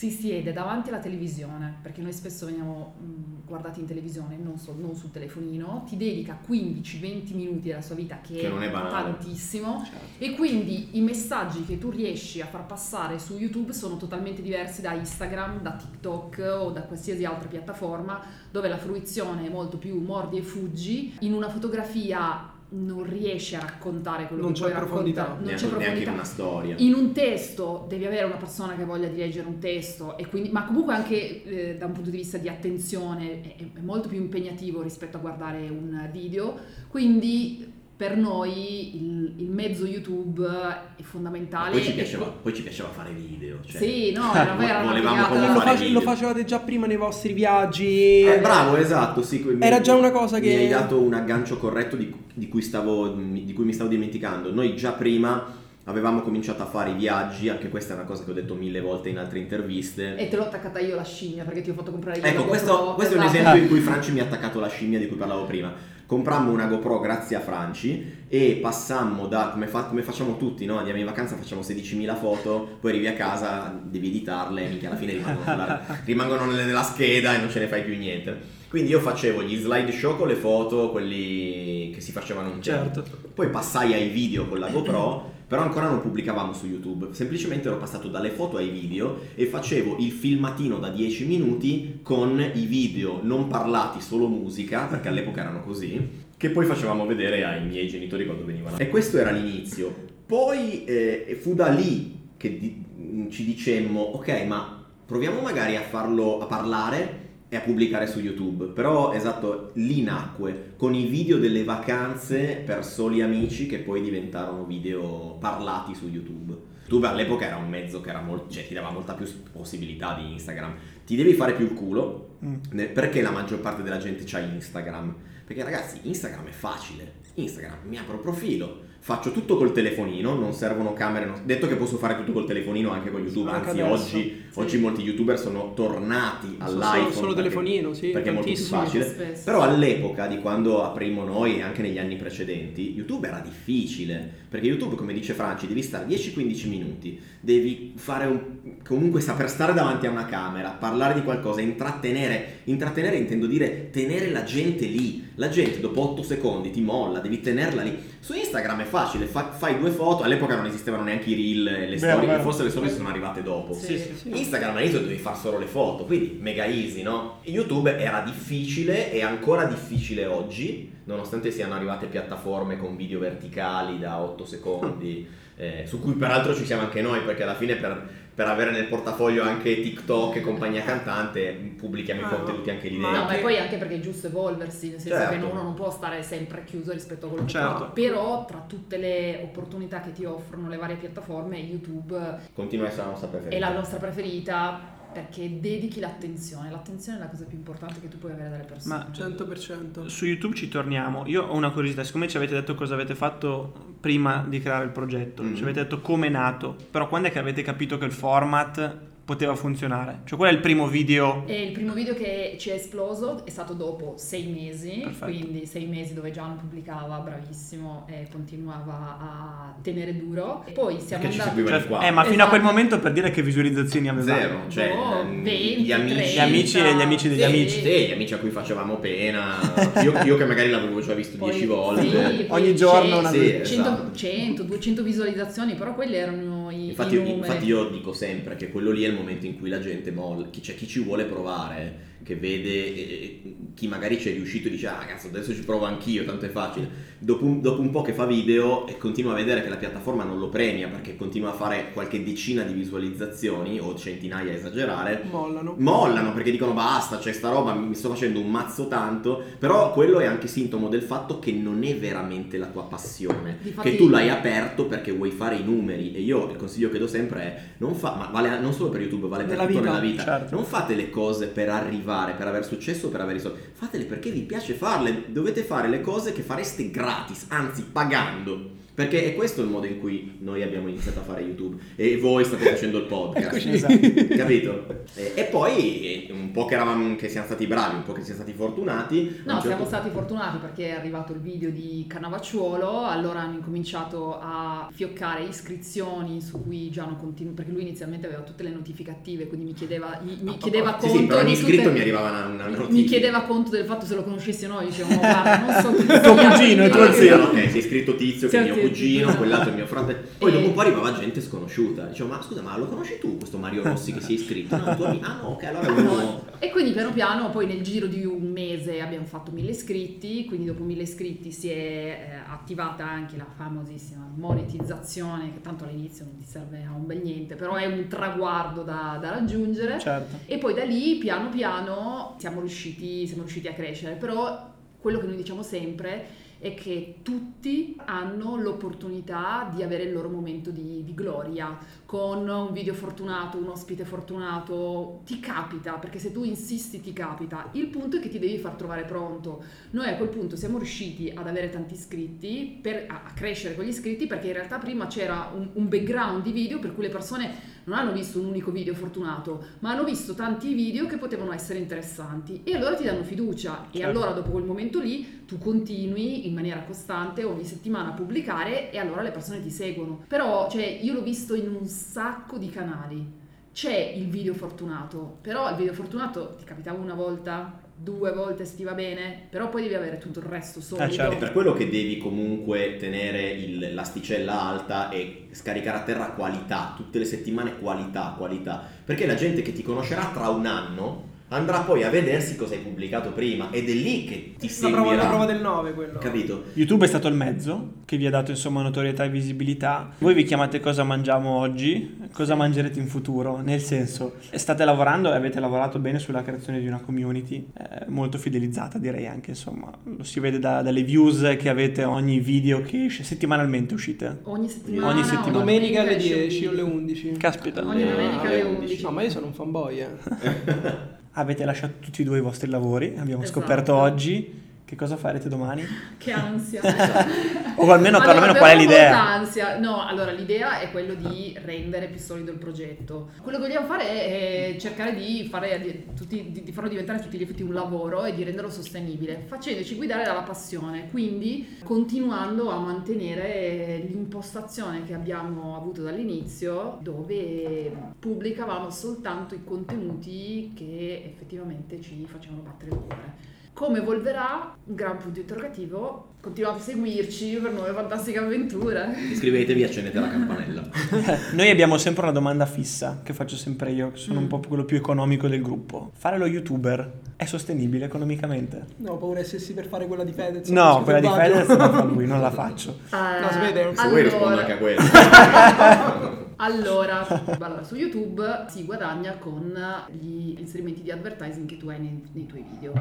Speaker 2: si siede davanti alla televisione, perché noi spesso veniamo mh, guardati in televisione, non, so- non sul telefonino, ti dedica 15-20 minuti della sua vita, che,
Speaker 1: Che non è
Speaker 2: tantissimo, e quindi i messaggi che tu riesci a far passare su YouTube sono totalmente diversi da Instagram, da TikTok o da qualsiasi altra piattaforma dove la fruizione è molto più mordi e fuggi. In una fotografia non riesci a raccontare quello
Speaker 5: Non
Speaker 2: che
Speaker 5: c'è
Speaker 2: puoi
Speaker 5: profondità.
Speaker 2: raccontare, non c'è
Speaker 1: neanche, neanche in
Speaker 2: profondità.
Speaker 1: una storia.
Speaker 2: In un testo devi avere una persona che voglia di leggere un testo, e quindi, ma comunque anche eh, da un punto di vista di attenzione è, è molto più impegnativo rispetto a guardare un video, quindi per noi il, il mezzo YouTube è fondamentale.
Speaker 1: Poi ci,
Speaker 2: e-
Speaker 1: piaceva, poi ci piaceva fare video. Cioè.
Speaker 2: Sì, no, era una
Speaker 1: volevamo come
Speaker 5: lo, face-
Speaker 1: video.
Speaker 5: lo facevate già prima nei vostri viaggi.
Speaker 1: Eh, bravo, esatto. Sì, mi-
Speaker 5: Era già una cosa
Speaker 1: Mi
Speaker 5: che-
Speaker 1: hai dato un aggancio corretto di, di cui stavo, di cui mi stavo dimenticando. Noi già prima avevamo cominciato a fare i viaggi, anche questa è una cosa che ho detto mille volte in altre interviste.
Speaker 2: E te l'ho attaccata io la scimmia perché ti ho fatto comprare io
Speaker 1: Ecco, questo, questo è un
Speaker 2: esatto.
Speaker 1: esempio in cui Franci mi ha attaccato la scimmia di cui parlavo prima. Comprammo una GoPro grazie a Franci e passammo da, come, fa- come facciamo tutti, no? andiamo in vacanza, facciamo 16.000 foto, poi arrivi a casa, devi editarle, minchia, alla fine rimangono, sulla- rimangono nella scheda e non ce ne fai più niente. Quindi io facevo gli slideshow con le foto, quelli che si facevano un tempo.
Speaker 5: Certo.
Speaker 1: Poi passai ai video con la GoPro, però ancora non pubblicavamo su YouTube. Semplicemente ero passato dalle foto ai video e facevo il filmatino da 10 minuti con i video non parlati, solo musica, perché all'epoca erano così, che poi facevamo vedere ai miei genitori quando venivano. E questo era l'inizio. Poi eh, fu da lì che di- ci dicemmo, ok, ma proviamo magari a farlo, a parlare e a pubblicare su YouTube. Però, esatto, lì nacque con i video delle vacanze per soli amici che poi diventarono video parlati su YouTube. YouTube all'epoca era un mezzo che era molto, cioè, ti dava molta più possibilità di Instagram. Ti devi fare più il culo,
Speaker 3: Mm.
Speaker 1: perché la maggior parte della gente c'ha Instagram? Perché ragazzi, Instagram è facile. Instagram, mi apro profilo, faccio tutto col telefonino, non servono camere. non- Detto che posso fare tutto col telefonino anche con YouTube,
Speaker 5: Anche
Speaker 1: anzi
Speaker 5: adesso.
Speaker 1: oggi,
Speaker 2: Sì.
Speaker 1: oggi molti youtuber sono tornati
Speaker 5: Solo-
Speaker 1: all'iPhone.
Speaker 5: solo
Speaker 1: perché-
Speaker 5: telefonino, sì,
Speaker 1: Perché è molto più facile.
Speaker 2: Spesso.
Speaker 1: Però all'epoca di quando aprimmo noi e anche negli anni precedenti, YouTube era difficile. Perché YouTube, come dice Franci, devi stare 10-15 minuti, devi fare un. comunque saper stare davanti a una camera, parlare di qualcosa, intrattenere. Intrattenere intendo dire tenere la gente lì. La gente dopo 8 secondi ti molla, devi tenerla lì. Su Instagram è facile, fa- fai due foto. All'epoca non esistevano neanche i reel, e le storie,
Speaker 3: vero.
Speaker 1: forse le storie sono arrivate dopo.
Speaker 2: Sì.
Speaker 3: Sì, sì.
Speaker 1: Instagram all'inizio dovevi fare solo le foto, quindi mega easy, no? YouTube era difficile e ancora difficile oggi, nonostante siano arrivate piattaforme con video verticali da 8 secondi, eh, su cui peraltro ci siamo anche noi, perché alla fine per, per avere nel portafoglio anche TikTok e compagnia cantante pubblichiamo
Speaker 5: Ah,
Speaker 1: i contenuti anche lì dentro.
Speaker 2: No, ma poi anche perché è giusto evolversi, nel senso
Speaker 1: Certo.
Speaker 2: che uno non può stare sempre chiuso rispetto a quello che
Speaker 3: Certo.
Speaker 2: fa. Però tra tutte le opportunità che ti offrono le varie piattaforme, YouTube
Speaker 1: Continua a essere la nostra preferita.
Speaker 2: è la nostra preferita perché dedichi l'attenzione. L'attenzione è la cosa più importante che tu puoi avere dalle persone.
Speaker 3: Ma
Speaker 5: 100%.
Speaker 3: Su YouTube ci torniamo. Io ho una curiosità, siccome ci avete detto cosa avete fatto prima di creare il progetto,
Speaker 1: Mhm.
Speaker 3: ci avete detto come è nato, però quando è che avete capito che il format poteva funzionare? Cioè qual è il primo video?
Speaker 2: E il primo video che ci è esploso è stato dopo sei mesi,
Speaker 3: Perfetto.
Speaker 2: quindi sei mesi dove Gian pubblicava bravissimo e continuava a tenere duro. E poi siamo
Speaker 1: Perché ci
Speaker 2: andati...
Speaker 1: seguivano
Speaker 3: Cioè,
Speaker 1: qua.
Speaker 3: eh, ma fino a quel
Speaker 2: Esatto.
Speaker 3: momento per dire che visualizzazioni avevamo.
Speaker 1: Zero, cioè ehm,
Speaker 2: 20,
Speaker 1: gli amici,
Speaker 2: 30.
Speaker 3: Gli amici e gli amici degli
Speaker 2: Sì.
Speaker 3: amici.
Speaker 1: Sì, gli amici a cui facevamo pena, io, io che magari l'avevo già visto
Speaker 2: Poi-
Speaker 1: 10 volte.
Speaker 2: sì,
Speaker 3: Ogni giorno una-
Speaker 2: 100,
Speaker 1: Sì,
Speaker 2: 100,
Speaker 1: esatto.
Speaker 2: 100, 200 visualizzazioni, però quelli erano i,
Speaker 1: Infatti,
Speaker 2: i
Speaker 1: io-
Speaker 2: numeri.
Speaker 1: infatti io dico sempre che quello lì è il momento in cui la gente molla, chi, cioè chi ci vuole provare, che vede eh, chi magari ci è riuscito e dice ah cazzo adesso ci provo anch'io, tanto è facile. Dopo un, dopo un po' che fa video e continua a vedere che la piattaforma non lo premia perché continua a fare qualche decina di visualizzazioni o centinaia a esagerare,
Speaker 5: Mollano.
Speaker 1: mollano perché dicono basta, c'è sta roba, mi sto facendo un mazzo tanto, però quello è anche sintomo del fatto che non è veramente la tua passione,
Speaker 2: Difatti-
Speaker 1: che tu l'hai aperto perché vuoi fare i numeri e io il consiglio che do sempre è non fa, ma vale non solo per YouTube, vale per
Speaker 5: Nella
Speaker 1: tutto
Speaker 5: vita,
Speaker 1: nella vita,
Speaker 3: certo.
Speaker 1: non fate le cose per arrivare, per avere successo, per avere i soldi, fatele perché vi piace farle, dovete fare le cose che fareste gratis, anzi pagando. Perché è questo il modo in cui noi abbiamo iniziato a fare YouTube e voi state facendo il podcast.
Speaker 5: Eccoci.
Speaker 3: Esatto.
Speaker 1: Capito? E, e poi un po' che eravamo che siamo stati bravi, un po' che siamo stati fortunati.
Speaker 2: No,
Speaker 1: certo
Speaker 2: siamo stati fortunati perché è arrivato il video di Cannavacciuolo, allora hanno incominciato a fioccare iscrizioni su cui Giano continua, perché lui inizialmente aveva tutte le notifiche attive, quindi mi chiedeva, mi, mi chiedeva
Speaker 1: Sì,
Speaker 2: conto
Speaker 1: sì, per ogni
Speaker 2: di
Speaker 1: iscritto
Speaker 2: tutte-
Speaker 1: mi arrivava una, una
Speaker 2: mi-
Speaker 1: notifica.
Speaker 2: mi chiedeva conto del fatto se lo conoscessi o no, dicevo, "Oh, guarda, non so
Speaker 3: Tuo cugino, tuo
Speaker 2: quindi-
Speaker 3: zio.
Speaker 1: ok, sei iscritto tizio
Speaker 2: Sì,
Speaker 1: mio
Speaker 2: sì,
Speaker 1: cugino, quell'altro è mio fratello. Poi
Speaker 2: E-
Speaker 1: dopo un po' arrivava gente sconosciuta. Dicevo, ma scusa, ma lo conosci tu questo Mario Rossi che si è iscritto? No, amico. Ah no, ok, allora è un uomo.
Speaker 2: E quindi piano piano, poi nel giro di un mese abbiamo fatto mille iscritti, quindi dopo mille iscritti si è eh, attivata anche la famosissima monetizzazione, che tanto all'inizio non ti serve a un bel niente, però è un traguardo da, da raggiungere.
Speaker 3: Certo.
Speaker 2: E poi da lì piano piano siamo riusciti, siamo riusciti a crescere, però quello che noi diciamo sempre è che tutti hanno l'opportunità di avere il loro momento di, di, gloria, con un video fortunato, un ospite fortunato, ti capita, perché se tu insisti ti capita. Il punto è che ti devi far trovare pronto. Noi a quel punto siamo riusciti ad avere tanti iscritti, per, a, crescere con gli iscritti, perché in realtà prima c'era un, un background di video per cui le persone non hanno visto un unico video fortunato, ma hanno visto tanti video che potevano essere interessanti e allora ti danno fiducia e
Speaker 3: Certo.
Speaker 2: allora dopo quel momento lì tu continui in maniera costante ogni settimana a pubblicare e allora le persone ti seguono. Però cioè, io l'ho visto in un sacco di canali. C'è il video fortunato, però il video fortunato ti capitava una volta, due volte se ti va bene, però poi devi avere tutto il resto solido.
Speaker 3: certo.
Speaker 1: È per quello che devi comunque tenere il- l'asticella alta e scaricare a terra qualità, tutte le settimane qualità, qualità, perché la gente che ti conoscerà tra un anno andrà poi a vedersi cosa hai pubblicato prima ed è lì che ti
Speaker 5: La prova,
Speaker 1: seguirà.
Speaker 5: la prova del 9 quello.
Speaker 1: Capito?
Speaker 3: YouTube è stato il mezzo che vi ha dato insomma notorietà e visibilità. Voi vi chiamate cosa mangiamo oggi, cosa mangerete in futuro, nel senso state lavorando e avete lavorato bene sulla creazione di una community eh, molto fidelizzata direi anche insomma. Lo si vede da- dalle views che avete ogni video che esce, settimanalmente uscite.
Speaker 2: Ogni settimana.
Speaker 3: Ogni settimana.
Speaker 5: Domenica alle
Speaker 2: esce un
Speaker 5: 10 o alle 11.
Speaker 3: Caspita.
Speaker 2: Ogni
Speaker 1: Eh,
Speaker 2: domenica
Speaker 1: alle
Speaker 2: alle
Speaker 1: 11.
Speaker 2: 11.
Speaker 5: No, ma io sono un fanboy, eh.
Speaker 3: Avete lasciato tutti e due i vostri lavori, abbiamo
Speaker 2: Esatto.
Speaker 3: scoperto oggi. Che cosa farete domani?
Speaker 2: Che ansia.
Speaker 3: O almeno
Speaker 2: Allora,
Speaker 3: perlomeno qual è l'idea?
Speaker 2: ansia. No, allora l'idea è quello di rendere più solido il progetto. Quello che vogliamo fare è cercare di, fare, tutti- di- di farlo diventare a tutti gli effetti un lavoro e di renderlo sostenibile, facendoci guidare dalla passione, quindi continuando a mantenere l'impostazione che abbiamo avuto dall'inizio, dove pubblicavamo soltanto i contenuti che effettivamente ci facevano battere il cuore. Come evolverà? Un gran punto interrogativo. Continuate a seguirci per nuove fantastiche avventure.
Speaker 1: Iscrivetevi e accendete la campanella.
Speaker 3: Noi abbiamo sempre una domanda fissa che faccio sempre io, che sono un
Speaker 2: Mm.
Speaker 3: po' quello più economico del gruppo. Fare lo youtuber è sostenibile economicamente?
Speaker 5: No, ho paura che stessi per fare quella di Fedez.
Speaker 3: No, quella di. Fedez la fa lui, non la faccio.
Speaker 2: Eh,
Speaker 5: No, si vede.
Speaker 1: Se vuoi rispondo
Speaker 2: allora-
Speaker 1: anche a quello.
Speaker 2: Allora, allora, su YouTube si guadagna con gli inserimenti di advertising che tu hai nei, nei tuoi video.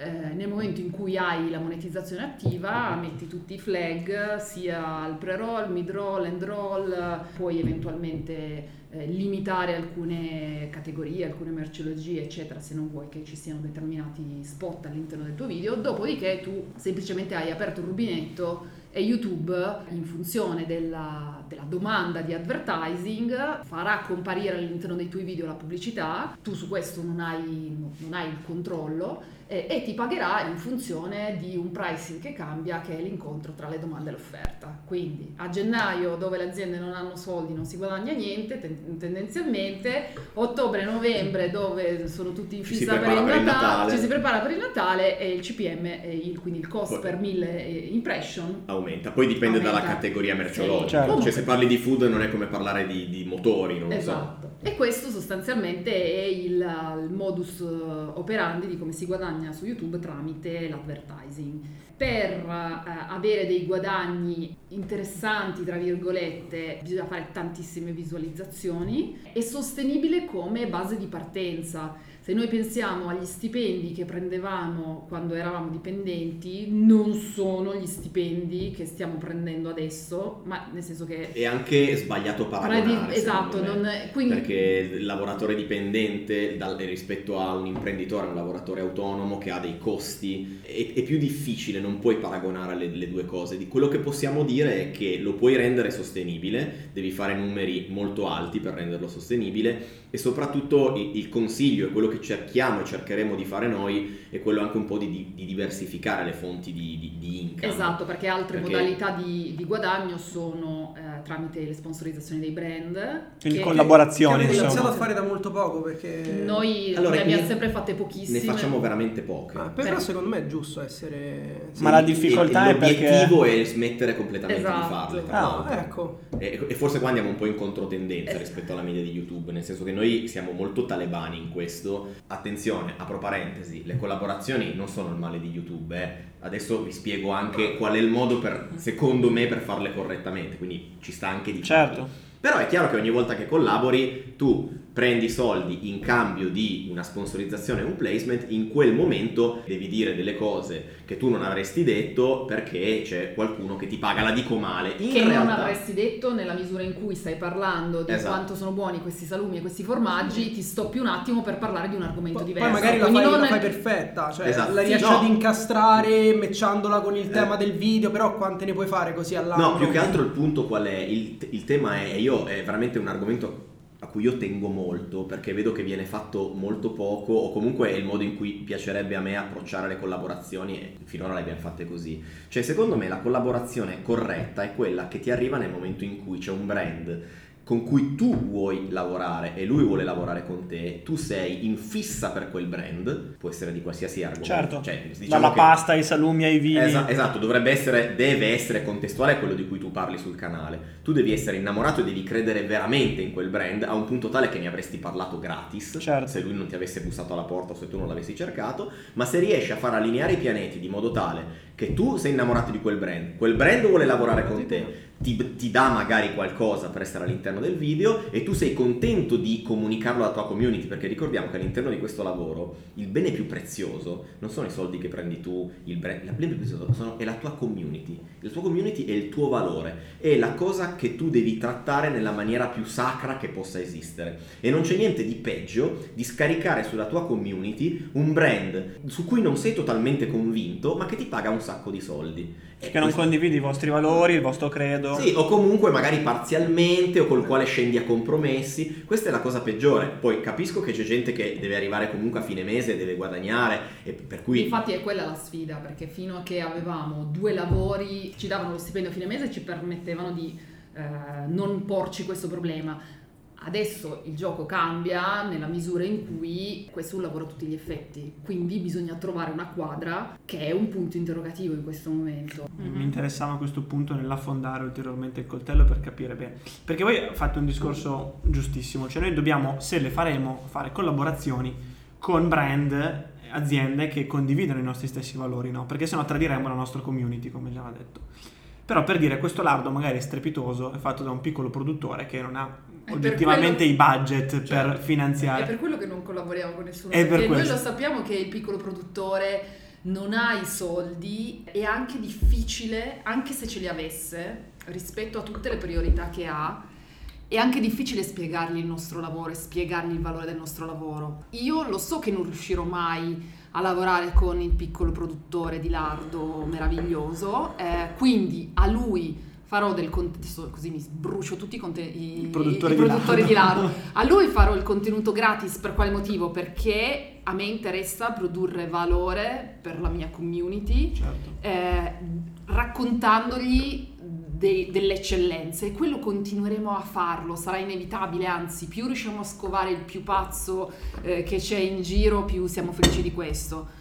Speaker 2: Eh, nel momento in cui hai la monetizzazione attiva, metti tutti i flag, sia il pre-roll, mid-roll, end-roll, puoi eventualmente eh, limitare alcune categorie, alcune merceologie, eccetera, se non vuoi che ci siano determinati spot all'interno del tuo video. Dopodiché tu semplicemente hai aperto il rubinetto e YouTube, in funzione della, della domanda di advertising, farà comparire all'interno dei tuoi video la pubblicità, tu su questo non hai, non hai il controllo eh, e ti pagherà in funzione di un pricing che cambia, che è l'incontro tra le domande e l'offerta. Quindi a gennaio, dove le aziende non hanno soldi, non si guadagna niente ten- tendenzialmente, ottobre-novembre, dove sono tutti in fissa per il Natale,
Speaker 1: Natale.
Speaker 2: ci si prepara per il Natale e il CPM, il- quindi il cost
Speaker 1: Poi-
Speaker 2: per mille eh, impression
Speaker 1: Aumenta, poi dipende
Speaker 2: Aumenta.
Speaker 1: dalla categoria merceologica.
Speaker 3: Sì, certo.
Speaker 1: Cioè, se parli di food non è come parlare di, di motori, non lo so.
Speaker 2: E questo sostanzialmente è il, il modus eh, operandi di come si guadagna su YouTube tramite l'advertising. Per eh, avere dei guadagni interessanti, tra virgolette, bisogna fare tantissime visualizzazioni e sostenibile come base di partenza. Se noi pensiamo agli stipendi che prendevamo quando eravamo dipendenti, non sono gli stipendi che stiamo prendendo adesso, ma nel senso che
Speaker 1: È anche sbagliato paragonare.
Speaker 2: esatto, non, quindi
Speaker 1: Perché il lavoratore dipendente dal- rispetto a un imprenditore, un lavoratore autonomo che ha dei costi, è, è più difficile, non puoi paragonare le, le due cose. Di quello che possiamo dire è che lo puoi rendere sostenibile, devi fare numeri molto alti per renderlo sostenibile e soprattutto il, consiglio e quello che cerchiamo e cercheremo di fare noi è quello anche un po' di, di- di diversificare le fonti di, di, di income.
Speaker 2: Esatto, perché altre
Speaker 1: Perché-
Speaker 2: modalità di, di guadagno sono eh, tramite le sponsorizzazioni dei brand.
Speaker 3: Quindi
Speaker 2: che-
Speaker 5: Che
Speaker 3: collaborazioni,
Speaker 5: abbiamo
Speaker 3: insomma.
Speaker 5: iniziato a fare da molto poco perché...
Speaker 2: Noi
Speaker 1: Allora,
Speaker 2: ne abbiamo
Speaker 1: ne-
Speaker 2: sempre fatte
Speaker 1: Ne
Speaker 2: pochissime.
Speaker 1: facciamo veramente poche.
Speaker 5: Ah, però
Speaker 2: Per-
Speaker 5: secondo me è giusto essere...
Speaker 3: Ma la difficoltà è
Speaker 1: L'obiettivo
Speaker 3: perché-
Speaker 1: è smettere completamente
Speaker 2: Esatto.
Speaker 1: di farle. tra
Speaker 3: Ah,
Speaker 5: ecco.
Speaker 1: E, e forse qua andiamo un po' in controtendenza
Speaker 2: Eh.
Speaker 1: rispetto alla media di YouTube, nel senso che noi siamo molto talebani in questo. Attenzione, apro parentesi, le collaborazioni non sono il male di YouTube, eh. Adesso vi spiego anche qual è il modo per, secondo me, per farle correttamente, quindi ci sta anche di.
Speaker 3: Certo.
Speaker 1: Però è chiaro che ogni volta che collabori tu prendi soldi in cambio di una sponsorizzazione e un placement, in quel momento devi dire delle cose che tu non avresti detto perché c'è qualcuno che ti paga, la dico male. In
Speaker 2: che
Speaker 1: realtà,
Speaker 2: non avresti detto nella misura in cui stai parlando di
Speaker 1: Esatto.
Speaker 2: quanto sono buoni questi salumi e questi formaggi, ti stoppi un attimo per parlare di un argomento
Speaker 5: Poi
Speaker 2: diverso.
Speaker 5: magari la fai,
Speaker 2: non-
Speaker 5: la fai perfetta, cioè
Speaker 1: Esatto.
Speaker 5: la
Speaker 1: Sì,
Speaker 5: riesci
Speaker 1: no.
Speaker 5: ad incastrare matchandola con il
Speaker 1: Eh.
Speaker 5: tema del video, però quante ne puoi fare così all'anno?
Speaker 1: No, più che altro il punto qual è? Il, il tema è, io è veramente un argomento cui io tengo molto perché vedo che viene fatto molto poco o comunque è il modo in cui piacerebbe a me approcciare le collaborazioni e finora le abbiamo fatte così. Cioè secondo me la collaborazione corretta è quella che ti arriva nel momento in cui c'è un brand con cui tu vuoi lavorare e lui vuole lavorare con te, tu sei in fissa per quel brand, può essere di qualsiasi argomento.
Speaker 3: Certo,
Speaker 1: Cioè, diciamo
Speaker 3: dalla
Speaker 1: che-
Speaker 3: pasta ai salumi ai vini.
Speaker 1: Esa- esatto, dovrebbe essere, deve essere contestuale a quello di cui tu parli sul canale. Tu devi essere innamorato e devi credere veramente in quel brand a un punto tale che ne avresti parlato gratis
Speaker 3: Certo.
Speaker 1: se lui non ti avesse bussato alla porta o se tu non l'avessi cercato. Ma se riesci a far allineare i pianeti di modo tale che tu sei innamorato di quel brand, quel brand vuole lavorare con te, ti, ti dà magari qualcosa per essere all'interno del video e tu sei contento di comunicarlo alla tua community perché ricordiamo che all'interno di questo lavoro il bene più prezioso non sono i soldi che prendi tu, il brand, il bene più prezioso sono- è la tua community, la tua community è il tuo valore, è la cosa che tu devi trattare nella maniera più sacra che possa esistere e non c'è niente di peggio di scaricare sulla tua community un brand su cui non sei totalmente convinto ma che ti paga un sacco di soldi.
Speaker 3: Che non condividi i vostri valori, il vostro credo.
Speaker 1: sì, o comunque magari parzialmente o col quale scendi a compromessi. Questa è la cosa peggiore. Poi capisco che c'è gente che deve arrivare comunque a fine mese, deve guadagnare, e per cui...
Speaker 2: Infatti è quella la sfida, perché fino a che avevamo due lavori, ci davano lo stipendio a fine mese e ci permettevano di eh, non porci questo problema. Adesso il gioco cambia nella misura in cui questo è un lavoro a tutti gli effetti, quindi bisogna trovare una quadra che è un punto interrogativo in questo momento.
Speaker 3: Mi interessava a questo punto nell'affondare ulteriormente il coltello per capire bene. Perché voi fate un discorso giustissimo, cioè noi dobbiamo, se le faremo, fare collaborazioni con brand, aziende che condividono i nostri stessi valori, no? Perché sennò tradiremo la nostra community, come già detto. Però per dire, questo lardo magari è strepitoso, è fatto da un piccolo produttore che non ha oggettivamente
Speaker 2: quello-
Speaker 3: i budget per
Speaker 2: Certo.
Speaker 3: finanziare.
Speaker 2: È per quello che non collaboriamo con nessuno,
Speaker 3: È per
Speaker 2: perché noi
Speaker 3: questo.
Speaker 2: lo sappiamo che il piccolo produttore non ha i soldi, è anche difficile, anche se ce li avesse, rispetto a tutte le priorità che ha, è anche difficile spiegargli il nostro lavoro e spiegargli il valore del nostro lavoro. Io lo so che non riuscirò mai a lavorare con il piccolo produttore di lardo meraviglioso, eh, quindi a lui farò del contenuto, così mi brucio tutti i, conte- i-
Speaker 3: I produttori
Speaker 2: i
Speaker 3: di
Speaker 2: produttori di lardo. A lui farò il contenuto gratis per quale motivo? Perché a me interessa produrre valore per la mia community,
Speaker 3: Certo.
Speaker 2: eh, raccontandogli dei- delle eccellenze e quello continueremo a farlo, sarà inevitabile, anzi più riusciamo a scovare il più pazzo eh, che c'è in giro, più siamo felici di questo.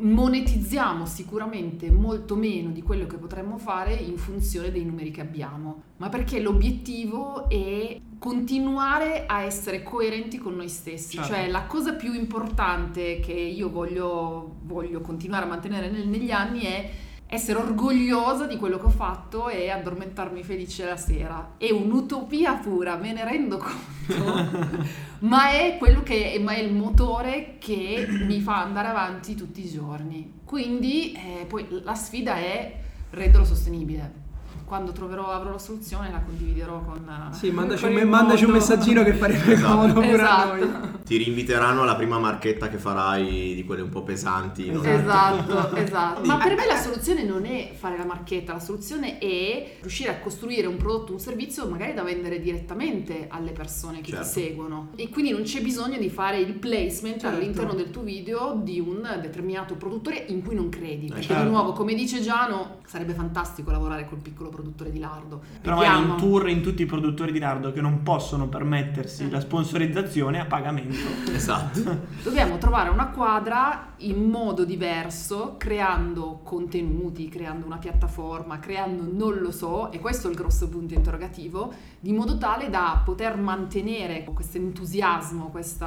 Speaker 2: Monetizziamo sicuramente molto meno di quello che potremmo fare in funzione dei numeri che abbiamo, ma perché l'obiettivo è continuare a essere coerenti con noi stessi,
Speaker 3: Certo.
Speaker 2: cioè la cosa più importante che io voglio, voglio continuare a mantenere nel- negli anni è essere orgogliosa di quello che ho fatto e addormentarmi felice la sera. È un'utopia pura, me ne rendo conto, ma è quello che è, ma è il motore che mi fa andare avanti tutti i giorni. Quindi eh, poi la sfida è renderlo sostenibile. Quando troverò, avrò la soluzione la condividerò con...
Speaker 5: Sì, mandaci,
Speaker 2: con
Speaker 5: un, mandaci un messaggino che farebbe
Speaker 1: Esatto.
Speaker 5: comodo pure a noi.
Speaker 2: Esatto.
Speaker 1: Ti rinviteranno alla prima marchetta che farai di quelle un po' pesanti. no?
Speaker 2: Esatto, esatto. Ma per me la soluzione non è fare la marchetta, la soluzione è riuscire a costruire un prodotto, un servizio magari da vendere direttamente alle persone che
Speaker 1: Certo.
Speaker 2: ti seguono. E quindi non c'è bisogno di fare il placement
Speaker 5: Certo.
Speaker 2: all'interno del tuo video di un determinato produttore in cui non credi. Perché
Speaker 3: certo.
Speaker 2: di nuovo, come dice Giano, sarebbe fantastico lavorare col piccolo produttore di lardo.
Speaker 3: Però
Speaker 2: Vediamo.
Speaker 3: un tour in tutti i produttori di lardo che non possono permettersi
Speaker 2: Eh.
Speaker 3: la sponsorizzazione a pagamento.
Speaker 1: Esatto.
Speaker 2: Dobbiamo trovare una quadra in modo diverso, creando contenuti, creando una piattaforma, creando non lo so, e questo è il grosso punto interrogativo, di modo tale da poter mantenere questo entusiasmo, questo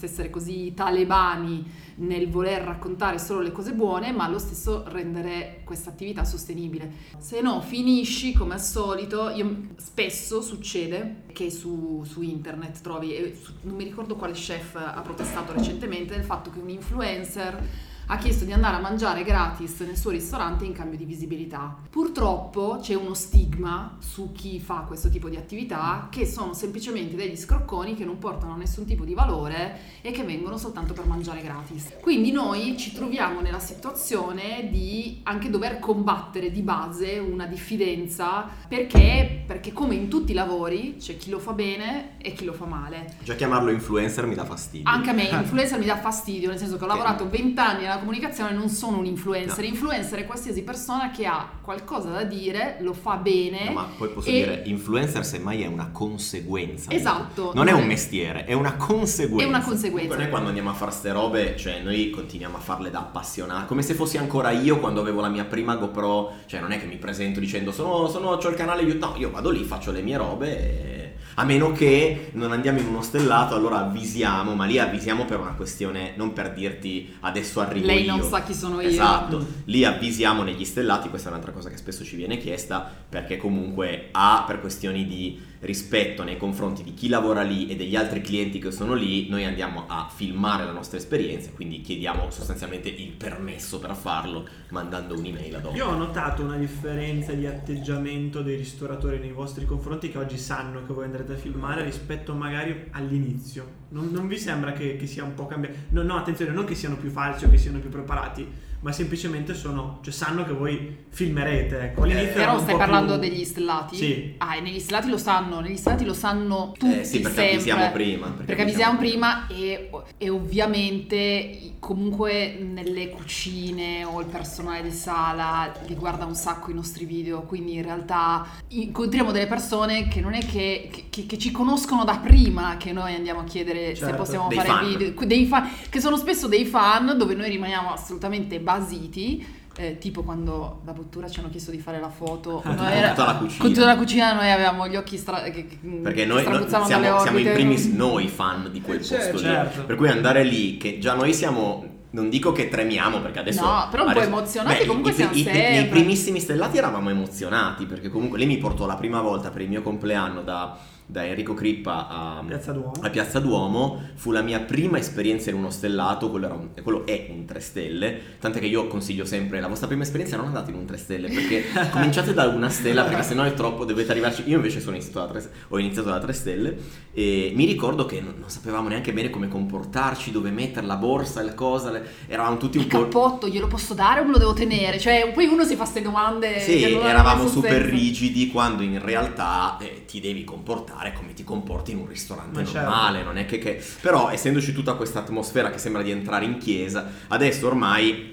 Speaker 2: essere così talebani nel voler raccontare solo le cose buone, ma allo stesso rendere questa attività sostenibile. Se no, finisci come al solito, io, spesso succede che su, su internet trovi, su- non mi ricordo quale chef ha protestato recentemente del fatto che un influencer ha chiesto di andare a mangiare gratis nel suo ristorante in cambio di visibilità. Purtroppo c'è uno stigma su chi fa questo tipo di attività che sono semplicemente degli scrocconi che non portano nessun tipo di valore e che vengono soltanto per mangiare gratis. Quindi noi ci troviamo nella situazione di anche dover combattere di base una diffidenza perché, perché come in tutti i lavori c'è chi lo fa bene e chi lo fa male.
Speaker 1: Già chiamarlo influencer mi dà fastidio.
Speaker 2: Anche a me influencer mi dà fastidio, nel senso che ho lavorato 20 anni nella comunicazione non sono un influencer.
Speaker 1: No.
Speaker 2: Influencer è qualsiasi persona che ha qualcosa da dire, lo fa bene.
Speaker 1: No, ma poi posso
Speaker 2: e-
Speaker 1: dire, influencer semmai è una conseguenza.
Speaker 2: Esatto.
Speaker 1: Non è un mestiere, è una conseguenza.
Speaker 2: È una conseguenza.
Speaker 1: Noi quando andiamo a fare ste robe, cioè noi continuiamo a farle da appassionati, come se fossi ancora io quando avevo la mia prima GoPro, cioè non è che mi presento dicendo sono, sono ho il canale YouTube, no, io vado lì, faccio le mie robe e... A meno che non andiamo in uno stellato, allora avvisiamo, ma lì avvisiamo per una questione, non per dirti adesso arrivo
Speaker 2: Lei
Speaker 1: io.
Speaker 2: non sa chi sono io.
Speaker 1: Esatto, lì avvisiamo negli stellati, questa è un'altra cosa che spesso ci viene chiesta, perché comunque A, per questioni di rispetto nei confronti di chi lavora lì e degli altri clienti che sono lì, noi andiamo a filmare la nostra esperienza, quindi chiediamo sostanzialmente il permesso per farlo, mandando un'email ad hoc.
Speaker 3: Io ho notato una differenza di atteggiamento dei ristoratori nei vostri confronti che oggi sanno che voi andrete a filmare rispetto magari all'inizio. Non, non vi sembra che, che sia un po' cambiato? No, no, attenzione, non che siano più falsi o che siano più preparati, ma semplicemente sono, cioè sanno che voi filmerete. Ecco. All'inizio
Speaker 2: Però stai parlando
Speaker 3: più-
Speaker 2: degli stellati?
Speaker 3: Sì.
Speaker 2: Ah, e negli stellati lo sanno, negli stellati lo sanno tutti
Speaker 1: Eh sì, perché
Speaker 2: sempre.
Speaker 1: avvisiamo prima.
Speaker 2: Perché avvisiamo prima e, e ovviamente comunque nelle cucine o il personale di sala li guarda un sacco i nostri video, quindi in realtà incontriamo delle persone che non è che, che- che ci conoscono da prima che noi andiamo a chiedere se
Speaker 3: Certo.
Speaker 2: possiamo
Speaker 1: Dei
Speaker 2: fare
Speaker 1: fan.
Speaker 2: video, dei fan, che sono spesso dei fan dove noi rimaniamo assolutamente basiti. Eh, tipo quando da Bottura ci hanno chiesto di fare la foto
Speaker 1: Con
Speaker 2: noi era-
Speaker 1: tutta la cucina.
Speaker 2: con tutta la cucina noi avevamo gli occhi stra- che, che-
Speaker 1: Perché
Speaker 2: che
Speaker 1: noi,
Speaker 2: dalle
Speaker 1: siamo, siamo in primis noi fan di quel
Speaker 3: Eh,
Speaker 1: posto
Speaker 3: certo,
Speaker 1: lì.
Speaker 3: certo.
Speaker 1: Per cui andare lì, che già noi siamo. Non dico che tremiamo perché adesso.
Speaker 2: No, però un po'
Speaker 1: adesso-
Speaker 2: emozionati comunque
Speaker 1: i-
Speaker 2: siamo
Speaker 1: i- i- Nei
Speaker 2: sempre.
Speaker 1: primissimi stellati eravamo emozionati perché comunque lei mi portò la prima volta per il mio compleanno da, da Enrico Crippa a
Speaker 3: Piazza Duomo.
Speaker 1: a Piazza Duomo. Fu la mia prima esperienza in uno stellato. Quello, era un- quello è un 3 stelle. Tant'è che io consiglio sempre la vostra prima esperienza non andate in un 3 stelle perché cominciate da una stella perché sennò è troppo, dovete arrivarci. Io invece sono iniziato da 3, ho iniziato da 3 stelle e mi ricordo che non, non sapevamo neanche bene come comportarci, dove mettere la borsa, le cose. le- eravamo tutti un
Speaker 2: Il
Speaker 1: po'.
Speaker 2: cappotto glielo posso dare o me lo devo tenere? Cioè, poi uno si fa queste domande.
Speaker 1: Sì, eravamo super
Speaker 2: senso.
Speaker 1: rigidi quando in realtà eh, ti devi comportare come ti comporti in un ristorante
Speaker 3: Ma certo.
Speaker 1: normale, non è che, che- Però essendoci tutta questa atmosfera che sembra di entrare in chiesa, adesso ormai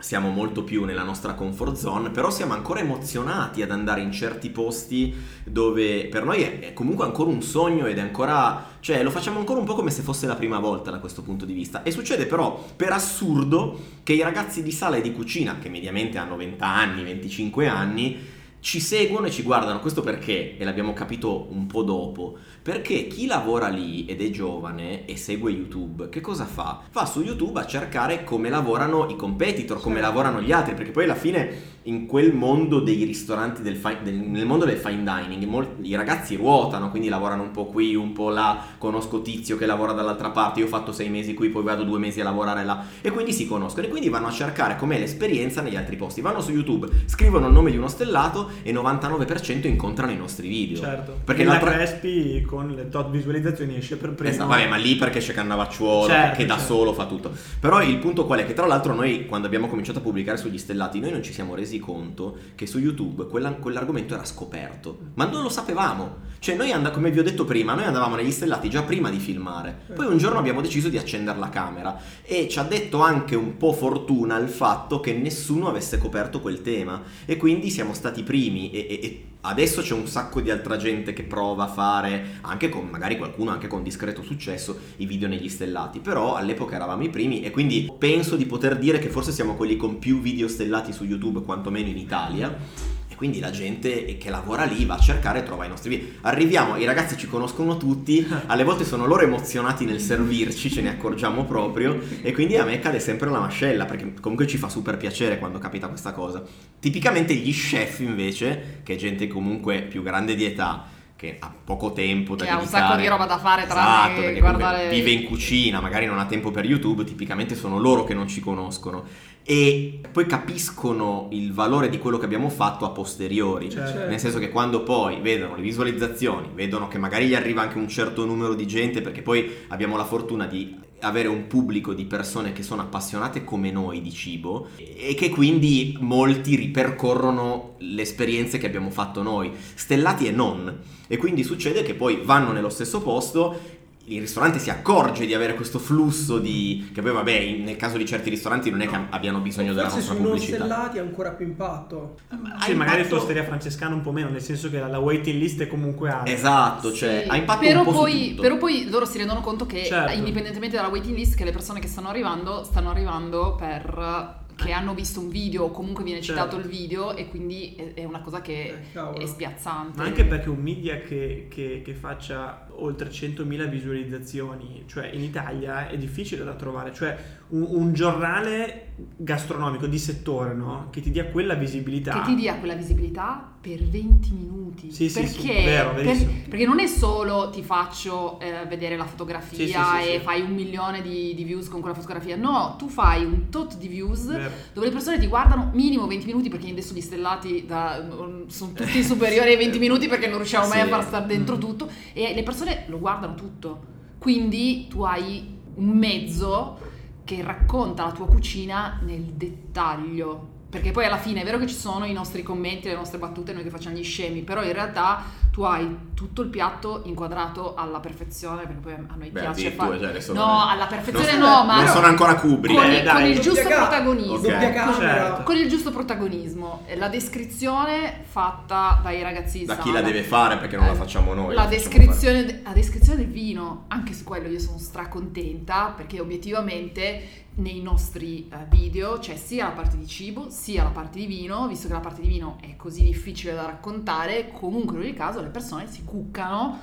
Speaker 1: siamo molto più nella nostra comfort zone, però siamo ancora emozionati ad andare in certi posti dove per noi è, è comunque ancora un sogno ed è ancora, cioè lo facciamo ancora un po' come se fosse la prima volta da questo punto di vista. E succede però per assurdo che i ragazzi di sala e di cucina, che mediamente hanno 20 anni, 25 anni, ci seguono e ci guardano. Questo perché, e l'abbiamo capito un po' dopo, perché chi lavora lì ed è giovane e segue YouTube, che cosa fa? Va su YouTube a cercare come lavorano i competitor, come
Speaker 3: Certo.
Speaker 1: lavorano gli altri, perché poi alla fine in quel mondo dei ristoranti, del fi- del- nel mondo del fine dining, mol- i ragazzi ruotano, quindi lavorano un po' qui, un po' là, conosco Tizio che lavora dall'altra parte, io ho fatto sei mesi qui, poi vado due mesi a lavorare là, e quindi si conoscono, e quindi vanno a cercare com'è l'esperienza negli altri posti, vanno su YouTube, scrivono il nome di uno stellato e 99% incontrano i nostri video.
Speaker 3: Certo.
Speaker 1: Perché
Speaker 3: la Crespi con le tot visualizzazioni esce per primo.
Speaker 1: Esatto, vabbè, ma lì perché c'è Cannavacciuolo,
Speaker 3: Certo,
Speaker 1: che da
Speaker 3: certo.
Speaker 1: solo fa tutto. Però il punto qual è? Che tra l'altro noi, quando abbiamo cominciato a pubblicare sugli stellati, noi non ci siamo resi conto che su YouTube quella- quell'argomento era scoperto. Ma non lo sapevamo. Cioè, noi and- come vi ho detto prima, noi andavamo negli stellati già prima di filmare. Poi un giorno abbiamo deciso di accendere la camera. E ci ha detto anche un po' fortuna il fatto che nessuno avesse coperto quel tema. E quindi siamo stati i primi. E, e- e adesso c'è un sacco di altra gente che prova a fare, anche con magari qualcuno anche con discreto successo, i video negli stellati. Però all'epoca eravamo i primi e quindi penso di poter dire che forse siamo quelli con più video stellati su YouTube, quantomeno in Italia. Quindi la gente che lavora lì va a cercare e trova i nostri video. Arriviamo, i ragazzi ci conoscono tutti, alle volte sono loro emozionati nel servirci, ce ne accorgiamo proprio e quindi a me cade sempre la mascella perché comunque ci fa super piacere quando capita questa cosa. Tipicamente gli chef invece, che è gente comunque più grande di età, che ha poco tempo da
Speaker 2: Che ha un
Speaker 1: dedicare.
Speaker 2: sacco di roba da fare
Speaker 1: esatto,
Speaker 2: tranne che
Speaker 1: perché
Speaker 2: guardare-
Speaker 1: vive in cucina, magari non ha tempo per YouTube, tipicamente sono loro che non ci conoscono e poi capiscono il valore di quello che abbiamo fatto a posteriori.
Speaker 3: Certo.
Speaker 1: Nel senso che quando poi vedono le visualizzazioni, vedono che magari gli arriva anche un certo numero di gente, perché poi abbiamo la fortuna di avere un pubblico di persone che sono appassionate come noi di cibo e che quindi molti ripercorrono le esperienze che abbiamo fatto noi, stellati e non. E quindi succede che poi vanno nello stesso posto il ristorante si accorge di avere questo flusso di... che poi vabbè nel caso di certi ristoranti non è che abbiano bisogno della
Speaker 5: Forse
Speaker 1: nostra
Speaker 5: sui non
Speaker 1: pubblicità.
Speaker 5: stellati ha ancora più impatto.
Speaker 1: Ha
Speaker 3: Sì, magari
Speaker 1: impatto-
Speaker 3: tosteria francescana un po' meno, nel senso che la, la waiting list è comunque alta.
Speaker 1: Esatto, cioè
Speaker 2: Sì,
Speaker 1: ha impatto
Speaker 2: però
Speaker 1: un po'
Speaker 2: poi. Però poi loro si rendono conto che,
Speaker 3: Certo.
Speaker 2: indipendentemente dalla waiting list, che le persone che stanno arrivando stanno arrivando per che hanno visto un video o comunque viene citato
Speaker 3: Certo.
Speaker 2: il video e quindi è, è una cosa che
Speaker 5: Eh,
Speaker 2: è spiazzante.
Speaker 3: Ma anche perché un media che, che- che faccia oltre 100.000 visualizzazioni, cioè in Italia è difficile da trovare, cioè un, un giornale gastronomico di settore, no? Che ti dia quella visibilità.
Speaker 2: che ti dia quella visibilità per 20 minuti.
Speaker 3: Sì, sì,
Speaker 2: perché,
Speaker 3: sì, vero,
Speaker 2: per- perché non è solo ti faccio eh, vedere la fotografia
Speaker 3: Sì, sì, sì,
Speaker 2: e
Speaker 3: sì.
Speaker 2: fai un milione di, di views con quella fotografia. No, tu fai un tot di views
Speaker 3: Vero.
Speaker 2: dove le persone ti guardano minimo 20 minuti perché adesso gli stellati da- sono tutti superiori ai 20 minuti perché non riusciamo mai
Speaker 1: Sì.
Speaker 2: a far stare dentro
Speaker 3: Mm.
Speaker 2: tutto e le persone lo guardano tutto. Quindi tu hai un mezzo che racconta la tua cucina nel dettaglio. Perché poi alla fine è vero che ci sono i nostri commenti, le nostre battute, noi che facciamo gli scemi, però in realtà tu hai tutto il piatto inquadrato alla perfezione, perché poi a noi
Speaker 1: Beh,
Speaker 2: piace fare...
Speaker 1: cioè,
Speaker 2: No, alla perfezione
Speaker 1: non-
Speaker 2: no, ma
Speaker 1: non sono ancora Kubrick,
Speaker 2: con,
Speaker 3: eh,
Speaker 2: il-
Speaker 3: dai.
Speaker 2: con il giusto protagonismo.
Speaker 1: Ok.
Speaker 5: Doppia camera.
Speaker 3: Certo.
Speaker 2: Con il giusto protagonismo. La descrizione fatta dai ragazzi
Speaker 1: da chi la deve fare perché non la
Speaker 2: Eh,
Speaker 1: facciamo noi.
Speaker 2: La
Speaker 1: la facciamo
Speaker 2: descrizione, de- la descrizione del vino, anche su quello io sono stracontenta perché obiettivamente nei nostri eh, video c'è sia la parte di cibo sia la parte di vino, visto che la parte di vino è così difficile da raccontare, comunque in ogni caso le persone si cuccano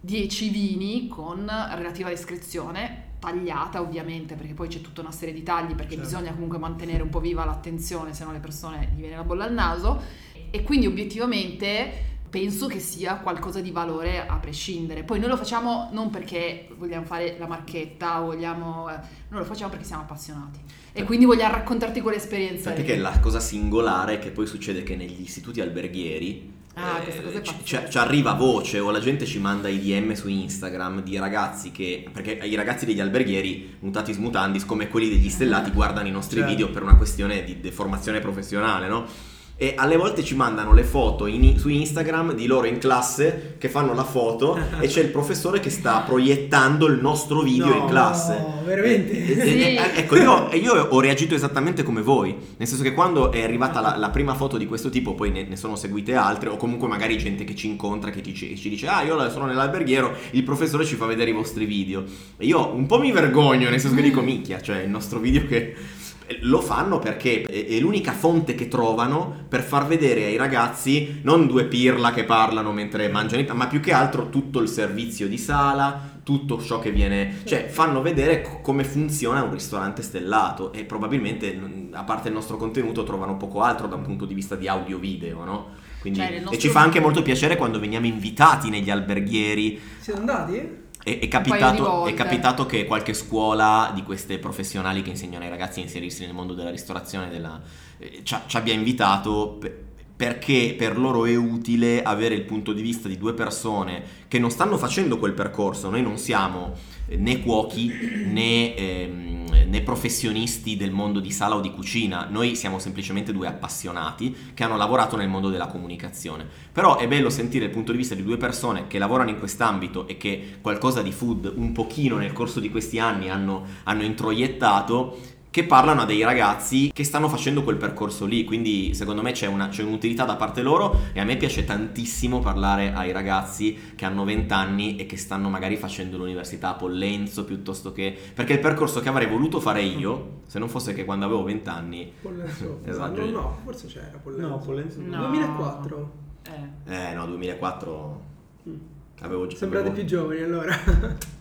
Speaker 2: 10 vini con relativa descrizione tagliata ovviamente perché poi c'è tutta una serie di tagli perché
Speaker 3: Certo.
Speaker 2: bisogna comunque mantenere un po' viva l'attenzione se no le persone gli viene la bolla al naso e quindi obiettivamente penso che sia qualcosa di valore a prescindere. Poi noi lo facciamo non perché vogliamo fare la marchetta o vogliamo... eh, noi lo facciamo perché siamo appassionati e quindi vogliamo raccontarti quell'esperienza.
Speaker 1: Che la cosa singolare è che poi succede che negli istituti alberghieri
Speaker 2: Ah,
Speaker 1: eh,
Speaker 2: questa cosa è
Speaker 1: ci,
Speaker 2: pazzesca.
Speaker 1: ci- arriva voce o la gente ci manda i DM su Instagram di ragazzi che perché i ragazzi degli alberghieri mutati smutandis come quelli degli stellati guardano i nostri
Speaker 3: Certo.
Speaker 1: video per una questione di deformazione professionale, no? E alle volte ci mandano le foto in- su Instagram di loro in classe che fanno la foto e c'è il professore che sta proiettando il nostro video
Speaker 3: No,
Speaker 1: in classe.
Speaker 5: no, veramente?
Speaker 1: E- e-
Speaker 2: Sì.
Speaker 1: e- ecco, io, io ho reagito esattamente come voi, nel senso che quando è arrivata la, la prima foto di questo tipo, poi ne, ne sono seguite altre, o comunque magari gente che ci incontra, che ti- ci dice, ah io sono nell'alberghiero, il professore ci fa vedere i vostri video. E io un po' mi vergogno, nel senso che dico, minchia, cioè il nostro video che... Lo fanno perché è, l'unica fonte che trovano per far vedere ai ragazzi non due pirla che parlano mentre mangiano, ma più che altro tutto il servizio di sala, tutto ciò che viene, cioè fanno vedere co- come funziona un ristorante stellato e probabilmente a parte il nostro contenuto trovano poco altro da un punto di vista di audio video, no? Quindi,
Speaker 2: Cioè,
Speaker 1: E ci fa anche molto piacere quando veniamo invitati negli alberghieri
Speaker 5: Siete andati?
Speaker 1: È, è capitato, è capitato che qualche scuola di queste professionali che insegnano ai ragazzi a inserirsi nel mondo della ristorazione della- eh, ci, ci abbia invitato pe- perché per loro è utile avere il punto di vista di due persone che non stanno facendo quel percorso. Noi non siamo eh, né cuochi né, ehm, né professionisti del mondo di sala o di cucina, noi siamo semplicemente due appassionati che hanno lavorato nel mondo della comunicazione. Però è bello sentire il punto di vista di due persone che lavorano in quest'ambito e che qualcosa di food un pochino nel corso di questi anni hanno, hanno introiettato che parlano a dei ragazzi che stanno facendo quel percorso lì, quindi secondo me c'è, una, c'è un'utilità da parte loro e a me piace tantissimo parlare ai ragazzi che hanno 20 anni e che stanno magari facendo l'università a Pollenzo piuttosto che... perché il percorso che avrei voluto fare io, se non fosse che quando avevo 20 anni...
Speaker 5: Pollenzo.
Speaker 1: Esatto.
Speaker 5: No, no, forse c'era Pollenzo.
Speaker 3: No, Pollenzo no.
Speaker 2: No.
Speaker 5: 2004.
Speaker 2: Eh.
Speaker 1: Eh no, 2004
Speaker 5: Mm.
Speaker 1: avevo...
Speaker 5: Sembrate
Speaker 1: avevo-
Speaker 5: più giovani allora.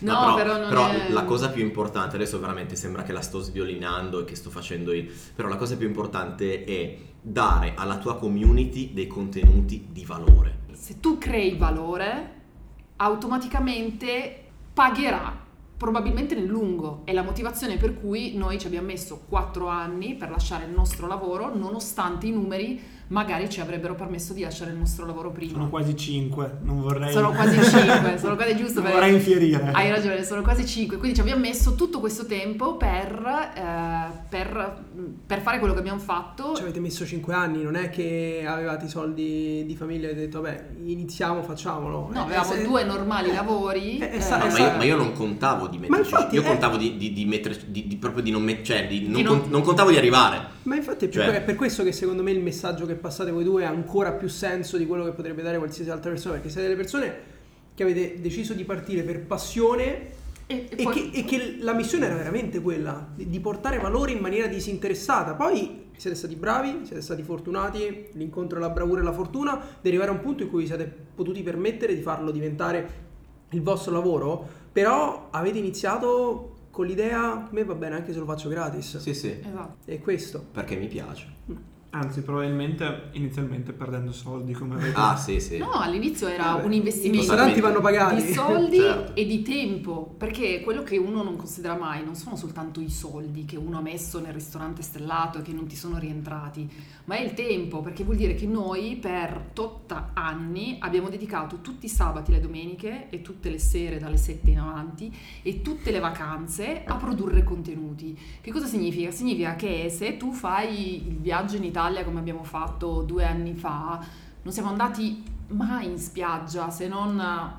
Speaker 2: No,
Speaker 1: però,
Speaker 2: però non
Speaker 1: però
Speaker 2: è-
Speaker 1: la cosa più importante, adesso veramente sembra che la sto sviolinando e che sto facendo il... Però la cosa più importante è dare alla tua community dei contenuti di valore.
Speaker 2: Se tu crei valore, automaticamente pagherà, probabilmente nel lungo. È la motivazione per cui noi ci abbiamo messo 4 anni per lasciare il nostro lavoro, nonostante i numeri magari ci avrebbero permesso di lasciare il nostro lavoro prima.
Speaker 3: Sono quasi 5, non vorrei...
Speaker 2: Sono quasi 5, sono quasi giusto per...
Speaker 3: vorrei infierire.
Speaker 2: Hai ragione, sono quasi 5, quindi ci abbiamo messo tutto questo tempo per, eh, per, per fare quello che abbiamo fatto.
Speaker 5: Ci avete messo 5 anni, non è che avevate i soldi di famiglia e avete detto, vabbè, iniziamo, facciamolo.
Speaker 2: No,
Speaker 5: Eh,
Speaker 2: avevamo
Speaker 5: se-
Speaker 2: due normali lavori.
Speaker 5: Eh, eh,
Speaker 2: eh,
Speaker 5: sa-
Speaker 1: No,
Speaker 5: eh,
Speaker 1: ma, io, ma io non contavo di metterci,
Speaker 5: infatti,
Speaker 1: io
Speaker 5: eh.
Speaker 1: contavo di, di, di mettere, di, di- proprio di non mettere, cioè di non,
Speaker 2: non-
Speaker 1: con- non contavo di arrivare.
Speaker 5: Ma infatti è per,
Speaker 1: Cioè-
Speaker 5: è per questo che secondo me il messaggio che passate voi due ha ancora più senso di quello che potrebbe dare qualsiasi altra persona, perché siete delle persone che avete deciso di partire per passione
Speaker 2: e, e
Speaker 5: e
Speaker 2: poi-
Speaker 5: che, e che la missione era veramente quella, di, di portare valore in maniera disinteressata. Poi siete stati bravi, siete stati fortunati, l'incontro e la bravura e la fortuna, di arrivare a un punto in cui vi siete potuti permettere di farlo diventare il vostro lavoro, però avete iniziato con l'idea, a me va bene anche se lo faccio gratis.
Speaker 1: Sì, sì,
Speaker 2: Esatto.
Speaker 5: È questo.
Speaker 1: perché mi piace.
Speaker 3: Anzi, probabilmente inizialmente perdendo soldi come avete...
Speaker 1: Ah, sì, sì.
Speaker 2: No, all'inizio era
Speaker 5: Vabbè,
Speaker 2: un
Speaker 5: I
Speaker 2: investimento
Speaker 5: ristoranti vanno pagati.
Speaker 2: di soldi
Speaker 1: Certo.
Speaker 2: e di tempo, perché quello che uno non considera mai non sono soltanto i soldi che uno ha messo nel ristorante stellato e che non ti sono rientrati, ma è il tempo, perché vuol dire che noi per tot anni abbiamo dedicato tutti i sabati, le domeniche e tutte le sere dalle 7 in avanti e tutte le vacanze a produrre contenuti. Che cosa significa? Significa che se tu fai il viaggio in Italia come abbiamo fatto due anni fa, non siamo andati mai in spiaggia se non
Speaker 5: La,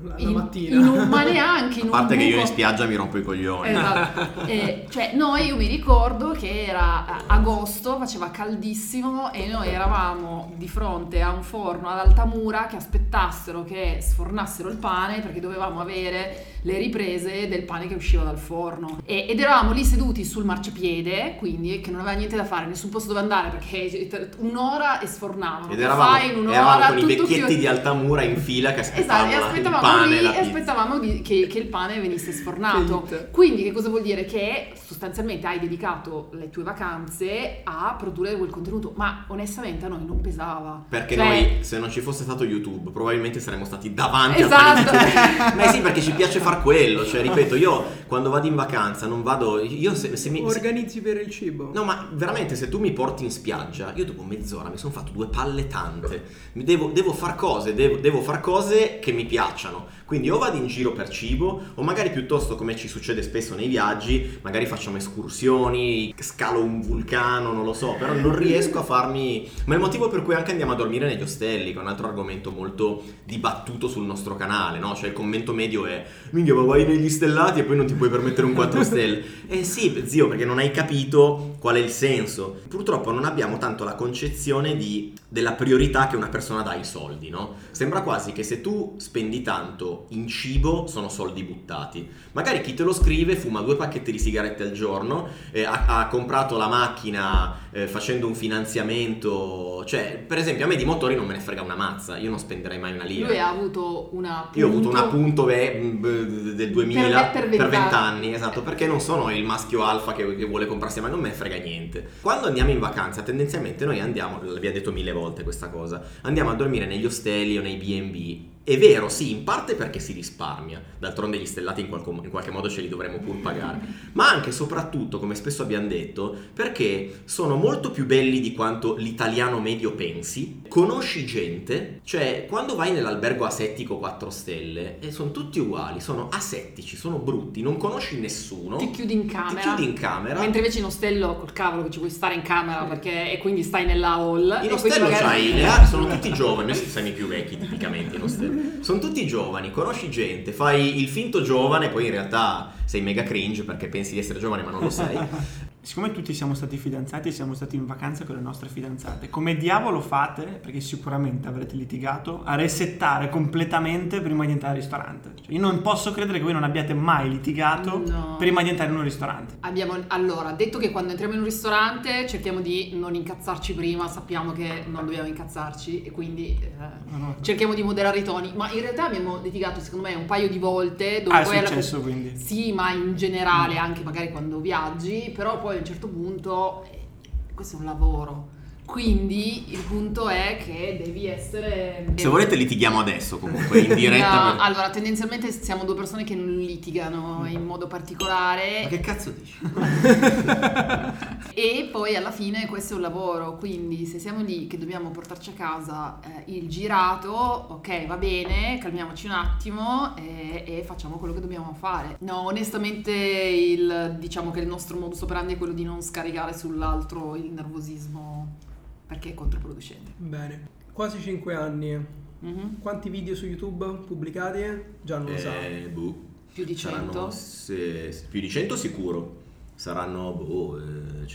Speaker 5: la
Speaker 2: in,
Speaker 5: mattina.
Speaker 2: in un, ma neanche in
Speaker 1: A parte
Speaker 2: un
Speaker 1: che io in spiaggia mi rompo i coglioni.
Speaker 2: Esatto. Eh, cioè, noi io mi ricordo che era eh, agosto, faceva caldissimo e noi eravamo di fronte a un forno ad Altamura che aspettassero che sfornassero il pane perché dovevamo avere le riprese del pane che usciva dal forno. E- ed eravamo lì seduti sul marciapiede, quindi che non aveva niente da fare, nessun posto dove andare perché un'ora e sfornavano.
Speaker 1: Ed eravamo,
Speaker 2: fai in un'ora
Speaker 1: eravamo con i vecchietti
Speaker 2: chiuso?
Speaker 1: di Altamura in fila che
Speaker 2: Esatto,
Speaker 1: aspettavano
Speaker 2: e
Speaker 1: la- il
Speaker 2: aspettavamo
Speaker 1: pane
Speaker 2: lì
Speaker 1: e
Speaker 2: aspettavamo di- che, che il pane venisse sfornato.
Speaker 5: Che.
Speaker 2: Quindi che cosa vuol dire? Che sostanzialmente hai dedicato le tue vacanze a produrre quel contenuto, ma onestamente a noi non pesava.
Speaker 1: Perché
Speaker 2: Cioè,
Speaker 1: noi, se non ci fosse stato YouTube, probabilmente saremmo stati davanti
Speaker 2: Esatto.
Speaker 1: al panino. Ma sì, perché ci piace far quello. Cioè, ripeto, io quando vado in vacanza non vado. Io se, se mi. se-
Speaker 5: Organizzi per il cibo.
Speaker 1: No, ma veramente se tu mi porti in spiaggia, io dopo mezz'ora mi sono fatto due palle tante. Mi devo, devo far cose, devo, devo far cose che mi piacciono. Quindi o vado in giro per cibo, o magari piuttosto, come ci succede spesso nei viaggi, magari facciamo escursioni, scalo un vulcano, non lo so, però non riesco a farmi. Ma è il motivo per cui anche andiamo a dormire negli ostelli, che è un altro argomento molto dibattuto sul nostro canale, no? Cioè il commento medio è: Minchia, ma vai negli stellati e poi non ti puoi permettere un 4 stelle. Eh sì, zio, perché non hai capito qual è il senso. Purtroppo non abbiamo tanto la concezione di- della priorità che una persona dà ai soldi, no? Sembra quasi che se tu spendi tanto in cibo sono soldi buttati. Magari chi te lo scrive fuma due pacchetti di sigarette al giorno, eh, ha, ha comprato la macchina eh, facendo un finanziamento. Cioè, per esempio, a me di motori non me ne frega una mazza, io non spenderei mai una lira.
Speaker 2: lui ha avuto una
Speaker 1: Io ho avuto un
Speaker 2: punto-
Speaker 1: appunto mh, del 2000
Speaker 2: Per- per
Speaker 1: per,
Speaker 2: vent'anni.
Speaker 1: 20 anni, esatto, perché non sono il maschio alfa che, che vuole comprarsi, ma non me ne frega niente. Quando andiamo in vacanza, tendenzialmente noi andiamo, l'abbiamo detto mille volte questa cosa, andiamo a dormire negli ostelli o nei B&B. È vero, sì, in parte perché si risparmia, d'altronde gli stellati in, qualco- in qualche modo ce li dovremmo pur pagare, ma anche e soprattutto, come spesso abbiamo detto, perché sono molto più belli di quanto l'italiano medio pensi, conosci gente, cioè quando vai nell'albergo asettico 4 stelle, e sono tutti uguali, sono asettici, sono brutti, non conosci nessuno,
Speaker 2: ti chiudi in
Speaker 1: ti
Speaker 2: camera.
Speaker 1: chiudi in camera.
Speaker 2: Mentre invece in ostello col cavolo che ci puoi stare in camera perché e quindi stai nella hall.
Speaker 1: In ostello
Speaker 2: magari-
Speaker 1: c'hai sono tutti giovani, noi siamo i più vecchi tipicamente in ostello. Sono tutti giovani, conosci gente, fai il finto giovane, poi in realtà sei mega cringe perché pensi di essere giovane ma non lo sei.
Speaker 3: Siccome tutti siamo stati fidanzati e siamo stati in vacanza con le nostre fidanzate, come diavolo fate, perché sicuramente avrete litigato, a resettare completamente prima di entrare al ristorante? Cioè, io non posso credere che voi non abbiate mai litigato
Speaker 2: No.
Speaker 3: prima di entrare in un ristorante.
Speaker 2: Abbiamo, allora, detto che quando entriamo in un ristorante cerchiamo di non incazzarci prima, sappiamo che non dobbiamo incazzarci e quindi eh,
Speaker 3: No, no.
Speaker 2: cerchiamo di moderare i toni. Ma in realtà abbiamo litigato, secondo me, un paio di volte. Dove
Speaker 3: Ah, è
Speaker 2: poi alla-
Speaker 3: successo quindi.
Speaker 2: Sì, ma in generale, anche magari quando viaggi, però poi a un certo punto eh, questo è un lavoro. Quindi il punto è che devi essere...
Speaker 1: Se volete litighiamo adesso comunque, in diretta.
Speaker 2: No, allora, tendenzialmente siamo due persone che non litigano in modo particolare.
Speaker 1: Ma che cazzo dici?
Speaker 2: E poi alla fine questo è un lavoro, quindi se siamo lì che dobbiamo portarci a casa eh, il girato, ok va bene, calmiamoci un attimo e, e facciamo quello che dobbiamo fare. No, onestamente il, diciamo che il nostro modus operandi è quello di non scaricare sull'altro il nervosismo perché è controproducente.
Speaker 5: Bene. Quasi 5 anni.
Speaker 2: Mhm.
Speaker 5: Quanti video su YouTube pubblicati? Già non lo sa.
Speaker 1: Eh, boh.
Speaker 2: Più di 100.
Speaker 1: Saranno se- più di 100 sicuro. Saranno boh, eh,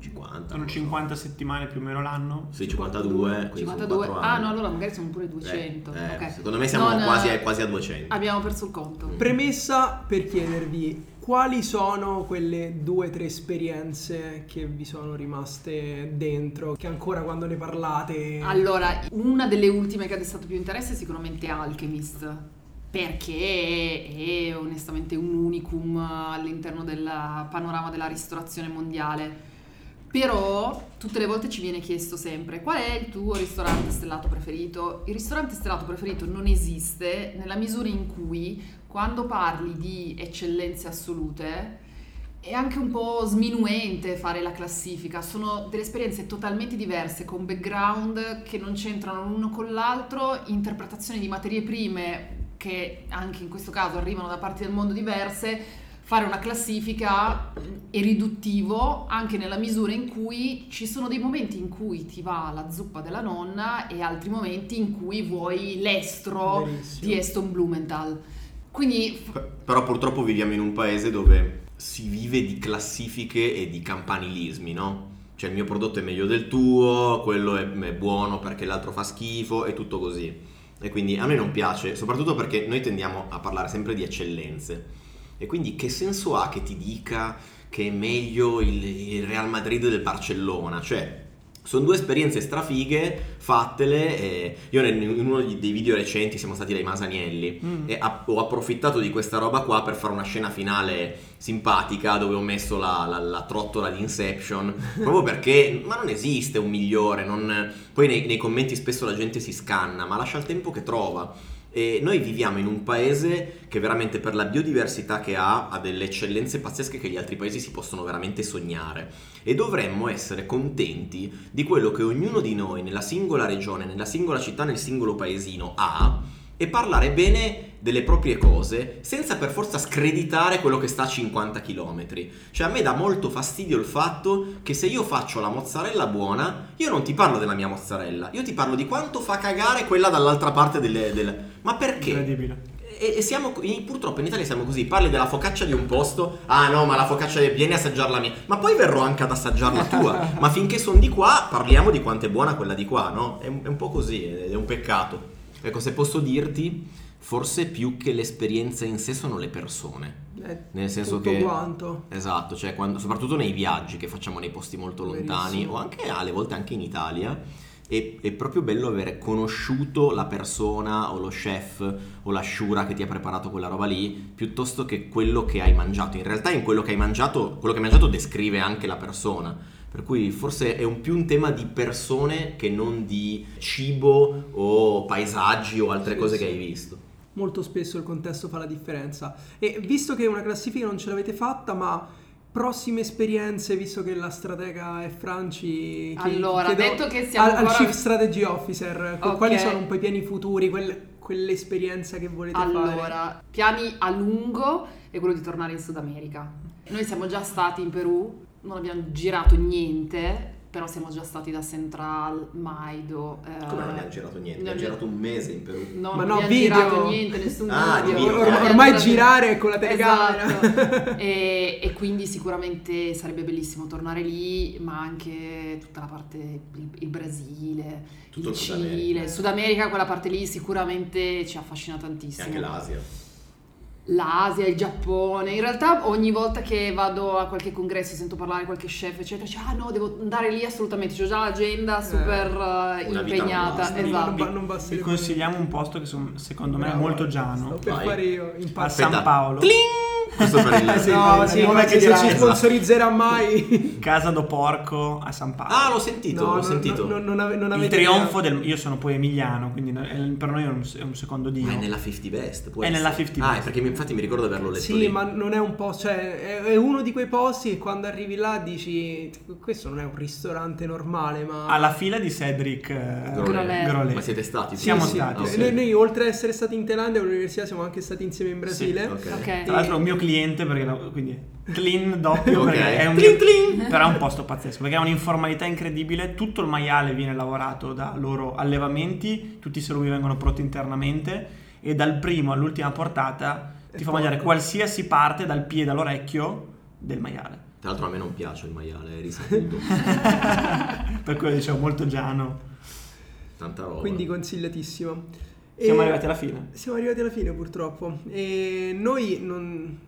Speaker 1: 150.
Speaker 3: Sono
Speaker 1: non so.
Speaker 3: 50 settimane più o meno l'anno.
Speaker 1: Sì, 52. quindi sono
Speaker 2: 52.
Speaker 1: quattro
Speaker 2: Ah no, allora magari sono pure 200.
Speaker 1: Eh, eh,
Speaker 2: ok.
Speaker 1: Secondo me siamo
Speaker 2: Non,
Speaker 1: quasi,
Speaker 2: eh,
Speaker 1: a, quasi a 200.
Speaker 2: Abbiamo perso il conto.
Speaker 5: Premessa per chiedervi quali sono quelle due o tre esperienze che vi sono rimaste dentro, che ancora quando ne parlate...
Speaker 2: Allora, una delle ultime che ha destato più interesse è sicuramente Alchemist, perché è onestamente un unicum all'interno del panorama della ristorazione mondiale. Però tutte le volte ci viene chiesto sempre qual è il tuo ristorante stellato preferito. Il ristorante stellato preferito non esiste nella misura in cui quando parli di eccellenze assolute è anche un po' sminuente fare la classifica, sono delle esperienze totalmente diverse, con background che non c'entrano l'uno con l'altro, interpretazioni di materie prime che anche in questo caso arrivano da parti del mondo diverse. Fare una classifica è riduttivo anche nella misura in cui ci sono dei momenti in cui ti va la zuppa della nonna e altri momenti in cui vuoi l'estro
Speaker 5: Verissimo.
Speaker 2: di Aston Blumenthal. Quindi
Speaker 1: Però purtroppo viviamo in un paese dove si vive di classifiche e di campanilismi, no? Cioè il mio prodotto è meglio del tuo, quello è, è buono perché l'altro fa schifo e tutto così. E quindi a noi non piace, soprattutto perché noi tendiamo a parlare sempre di eccellenze. E quindi che senso ha che ti dica che è meglio il, il Real Madrid del Barcellona? Cioè, sono due esperienze strafighe, fattele. E io in uno dei video recenti siamo stati dai Masanielli
Speaker 3: Mm.
Speaker 1: e app- ho approfittato di questa roba qua per fare una scena finale simpatica dove ho messo la, la- la trottola di Inception proprio perché ma non esiste un migliore non- poi nei, nei commenti spesso la gente si scanna ma lascia il tempo che trova e noi viviamo in un paese che veramente per la biodiversità che ha ha delle eccellenze pazzesche che gli altri paesi si possono veramente sognare e dovremmo essere contenti di quello che ognuno di noi nella singola regione, nella singola città, nel singolo paesino ha e parlare bene delle proprie cose senza per forza screditare quello che sta a 50 km. Cioè a me dà molto fastidio il fatto che se io faccio la mozzarella buona, io non ti parlo della mia mozzarella, io ti parlo di quanto fa cagare quella dall'altra parte delle... del- Ma perché?
Speaker 3: Incredibile.
Speaker 1: E, siamo, purtroppo in Italia siamo così, parli della focaccia di un posto, ah no ma la focaccia vieni a assaggiare la mia, ma poi verrò anche ad assaggiare la tua, ma finché sono di qua parliamo di quanto è buona quella di qua, no? È un, è un po' così, è un peccato. Ecco, se posso dirti, forse più che l'esperienza in sé sono le persone.
Speaker 5: Eh,
Speaker 1: Nel senso
Speaker 5: tutto
Speaker 1: che...
Speaker 5: quanto.
Speaker 1: Esatto, cioè quando- soprattutto nei viaggi che facciamo nei posti molto lontani
Speaker 5: Verissimo.
Speaker 1: o anche alle volte anche in Italia. È, è proprio bello avere conosciuto la persona o lo chef o l'asciura che ti ha preparato quella roba lì piuttosto che quello che hai mangiato. In realtà in quello che hai mangiato, quello che hai mangiato descrive anche la persona. Per cui forse è un più un tema di persone che non di cibo o paesaggi o altre
Speaker 5: Sì,
Speaker 1: cose
Speaker 5: sì.
Speaker 1: che hai visto.
Speaker 5: Molto spesso il contesto fa la differenza. E visto che una classifica non ce l'avete fatta, ma prossime esperienze, visto che la stratega è Franci...
Speaker 2: Allora,
Speaker 5: chiedo
Speaker 2: detto che siamo
Speaker 5: al, al
Speaker 2: ancora-
Speaker 5: Chief Strategy Officer, qu-
Speaker 2: Ok.
Speaker 5: quali sono un po' i piani futuri, quelle- quell'esperienza che volete fare?
Speaker 2: Allora, piani a lungo è quello di tornare in Sud America. Noi siamo già stati in Perù, non abbiamo girato niente, però siamo già stati da Central, Maido. eh,
Speaker 1: Come non abbiamo girato niente?
Speaker 2: non
Speaker 1: Abbiamo girato un mese in Perù.
Speaker 2: No,
Speaker 5: Ma
Speaker 2: non
Speaker 5: no,
Speaker 2: abbiamo
Speaker 5: video.
Speaker 2: girato niente, nessun
Speaker 1: Ah, di
Speaker 2: video.
Speaker 1: video,
Speaker 5: Or- ormai
Speaker 2: girato-
Speaker 5: girare con la telecamera.
Speaker 2: Esatto. e, e quindi sicuramente sarebbe bellissimo tornare lì, ma anche tutta la parte, il, il Brasile,
Speaker 1: Tutto
Speaker 2: il
Speaker 1: Sud.
Speaker 2: Cile, Sud America, quella parte lì sicuramente ci affascina
Speaker 1: E
Speaker 2: tantissimo.
Speaker 1: anche l'Asia.
Speaker 2: L'Asia, il Giappone, in realtà ogni volta che vado a qualche congresso sento parlare qualche chef eccetera, dice ah no devo andare lì assolutamente, ho già l'agenda super eh,
Speaker 1: una vita
Speaker 2: impegnata,
Speaker 1: non basta.
Speaker 5: Non
Speaker 2: esatto.
Speaker 5: ba- non basta
Speaker 3: Vi consigliamo un posto che son- secondo me è molto giano.
Speaker 5: per fare io in
Speaker 3: A. San Paolo.
Speaker 1: Questo per il...
Speaker 3: Sì,
Speaker 5: No,
Speaker 3: sì,
Speaker 5: sì,
Speaker 3: come
Speaker 5: ma
Speaker 3: che
Speaker 5: se ci
Speaker 3: esatto.
Speaker 5: sponsorizzerà mai.
Speaker 3: Casa do Porco a San Paolo.
Speaker 1: Ah, l'ho sentito,
Speaker 5: No,
Speaker 1: l'ho
Speaker 5: no,
Speaker 1: sentito.
Speaker 5: no, no, non ave- non
Speaker 3: il trionfo
Speaker 5: idea.
Speaker 3: del... Io sono poi emiliano, quindi è- per noi è un, è un secondo dio.
Speaker 1: Ma è nella 50 Best. può
Speaker 3: È
Speaker 1: essere.
Speaker 3: nella 50
Speaker 1: Ah,
Speaker 3: Best.
Speaker 1: è perché infatti mi ricordo di averlo letto
Speaker 5: Sì,
Speaker 1: lì.
Speaker 5: ma non è un po', cioè è, è uno di quei posti che quando arrivi là dici questo non è un ristorante normale, ma
Speaker 3: Alla fila di Cedric eh,
Speaker 2: Grolet.
Speaker 3: Grolet.
Speaker 1: Ma siete stati?
Speaker 5: Sì,
Speaker 3: Siamo
Speaker 5: sì.
Speaker 3: stati,
Speaker 1: Ah,
Speaker 3: sì.
Speaker 5: Noi, noi, oltre ad essere stati in Thailandia all'università siamo anche stati insieme in Brasile.
Speaker 1: ok.
Speaker 2: Ok.
Speaker 3: Tra l'altro è un mio cliente perché la- quindi clean doppio
Speaker 1: Ok.
Speaker 3: perché è un
Speaker 1: Tlin, tlin.
Speaker 3: però è un posto pazzesco perché ha un'informalità incredibile tutto il maiale viene lavorato da loro allevamenti tutti i salumi vengono prodotti internamente e dal primo all'ultima portata ti
Speaker 5: È
Speaker 3: fa mangiare qualsiasi parte dal piede all'orecchio del maiale
Speaker 1: Tra l'altro a me non piace il maiale, è risaputo.
Speaker 3: per quello dicevo molto giano
Speaker 1: Tanta roba.
Speaker 5: Quindi consigliatissimo.
Speaker 3: siamo
Speaker 5: E-
Speaker 3: arrivati alla fine
Speaker 5: Siamo arrivati alla fine purtroppo. E noi non,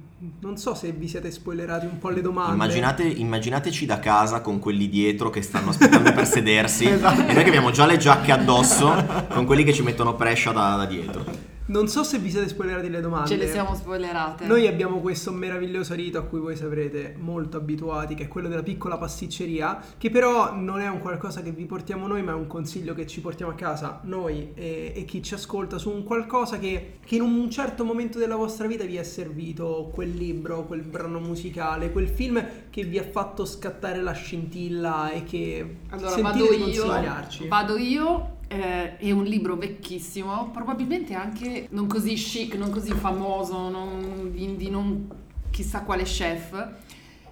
Speaker 5: non so se vi siete spoilerati un po' le domande.
Speaker 1: Immaginate, immaginateci da casa con quelli dietro che stanno aspettando per sedersi
Speaker 3: Esatto.
Speaker 1: e noi che abbiamo già le giacche addosso con quelli che ci mettono prescia da, da dietro.
Speaker 5: Non so se vi siete spoilerati le domande.
Speaker 2: Ce le siamo spoilerate.
Speaker 5: Noi abbiamo questo meraviglioso rito a cui voi saprete molto abituati, che è quello della piccola pasticceria, che però non è un qualcosa che vi portiamo noi, ma è un consiglio che ci portiamo a casa noi e, e chi ci ascolta su un qualcosa che, che in un certo momento della vostra vita vi è servito, quel libro, quel brano musicale, quel film che vi ha fatto scattare la scintilla e che
Speaker 2: Allora
Speaker 5: sentite
Speaker 2: vado
Speaker 5: di
Speaker 2: io,
Speaker 5: consigliarci.
Speaker 2: vado io, eh, è un libro vecchissimo, probabilmente anche non così chic, non così famoso, non, di, non chissà quale chef,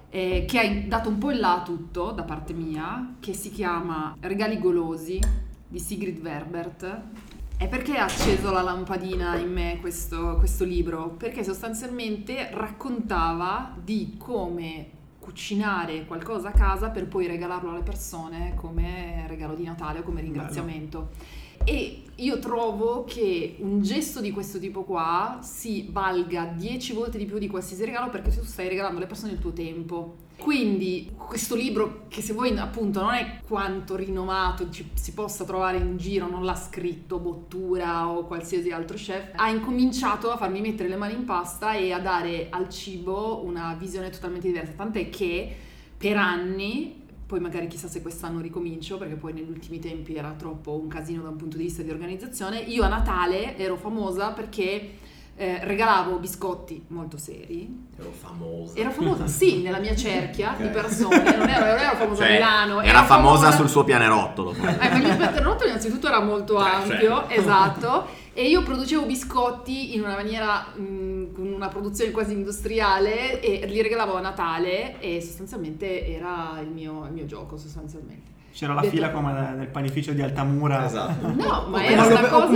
Speaker 2: eh, che ha dato un po' in là a tutto da parte mia, che si chiama Regali golosi di Sigrid Verbert. E perché ha acceso la lampadina in me questo, questo libro? Perché sostanzialmente raccontava di come cucinare qualcosa a casa per poi regalarlo alle persone come regalo di Natale o come ringraziamento. E io trovo che un gesto di questo tipo qua si valga 10 volte di più di qualsiasi regalo perché tu stai regalando alle persone il tuo tempo. Quindi questo libro, che se voi appunto non è quanto rinomato ci- si possa trovare in giro, non l'ha scritto Bottura o qualsiasi altro chef, ha incominciato a farmi mettere le mani in pasta e a dare al cibo una visione totalmente diversa. Tant'è che per anni poi magari chissà se quest'anno ricomincio, perché poi negli ultimi tempi era troppo un casino da un punto di vista di organizzazione. Io a Natale ero famosa perché eh, regalavo biscotti molto seri.
Speaker 1: Ero famosa.
Speaker 2: Ero famosa, sì, nella mia cerchia di
Speaker 1: Ok.
Speaker 2: persone, non ero, non ero famosa a
Speaker 1: Cioè,
Speaker 2: Milano.
Speaker 1: era
Speaker 2: ero
Speaker 1: famosa sul suo pianerottolo.
Speaker 2: eh, ma il mio pianerottolo innanzitutto era molto ampio,
Speaker 1: certo.
Speaker 2: esatto, e io producevo biscotti in una maniera, mh, con una produzione quasi industriale e li regalavo a Natale e sostanzialmente era il mio, il mio gioco sostanzialmente.
Speaker 3: C'era la
Speaker 2: Detto-
Speaker 3: fila come nel panificio di Altamura
Speaker 1: Esatto.
Speaker 2: No, ma era una cosa...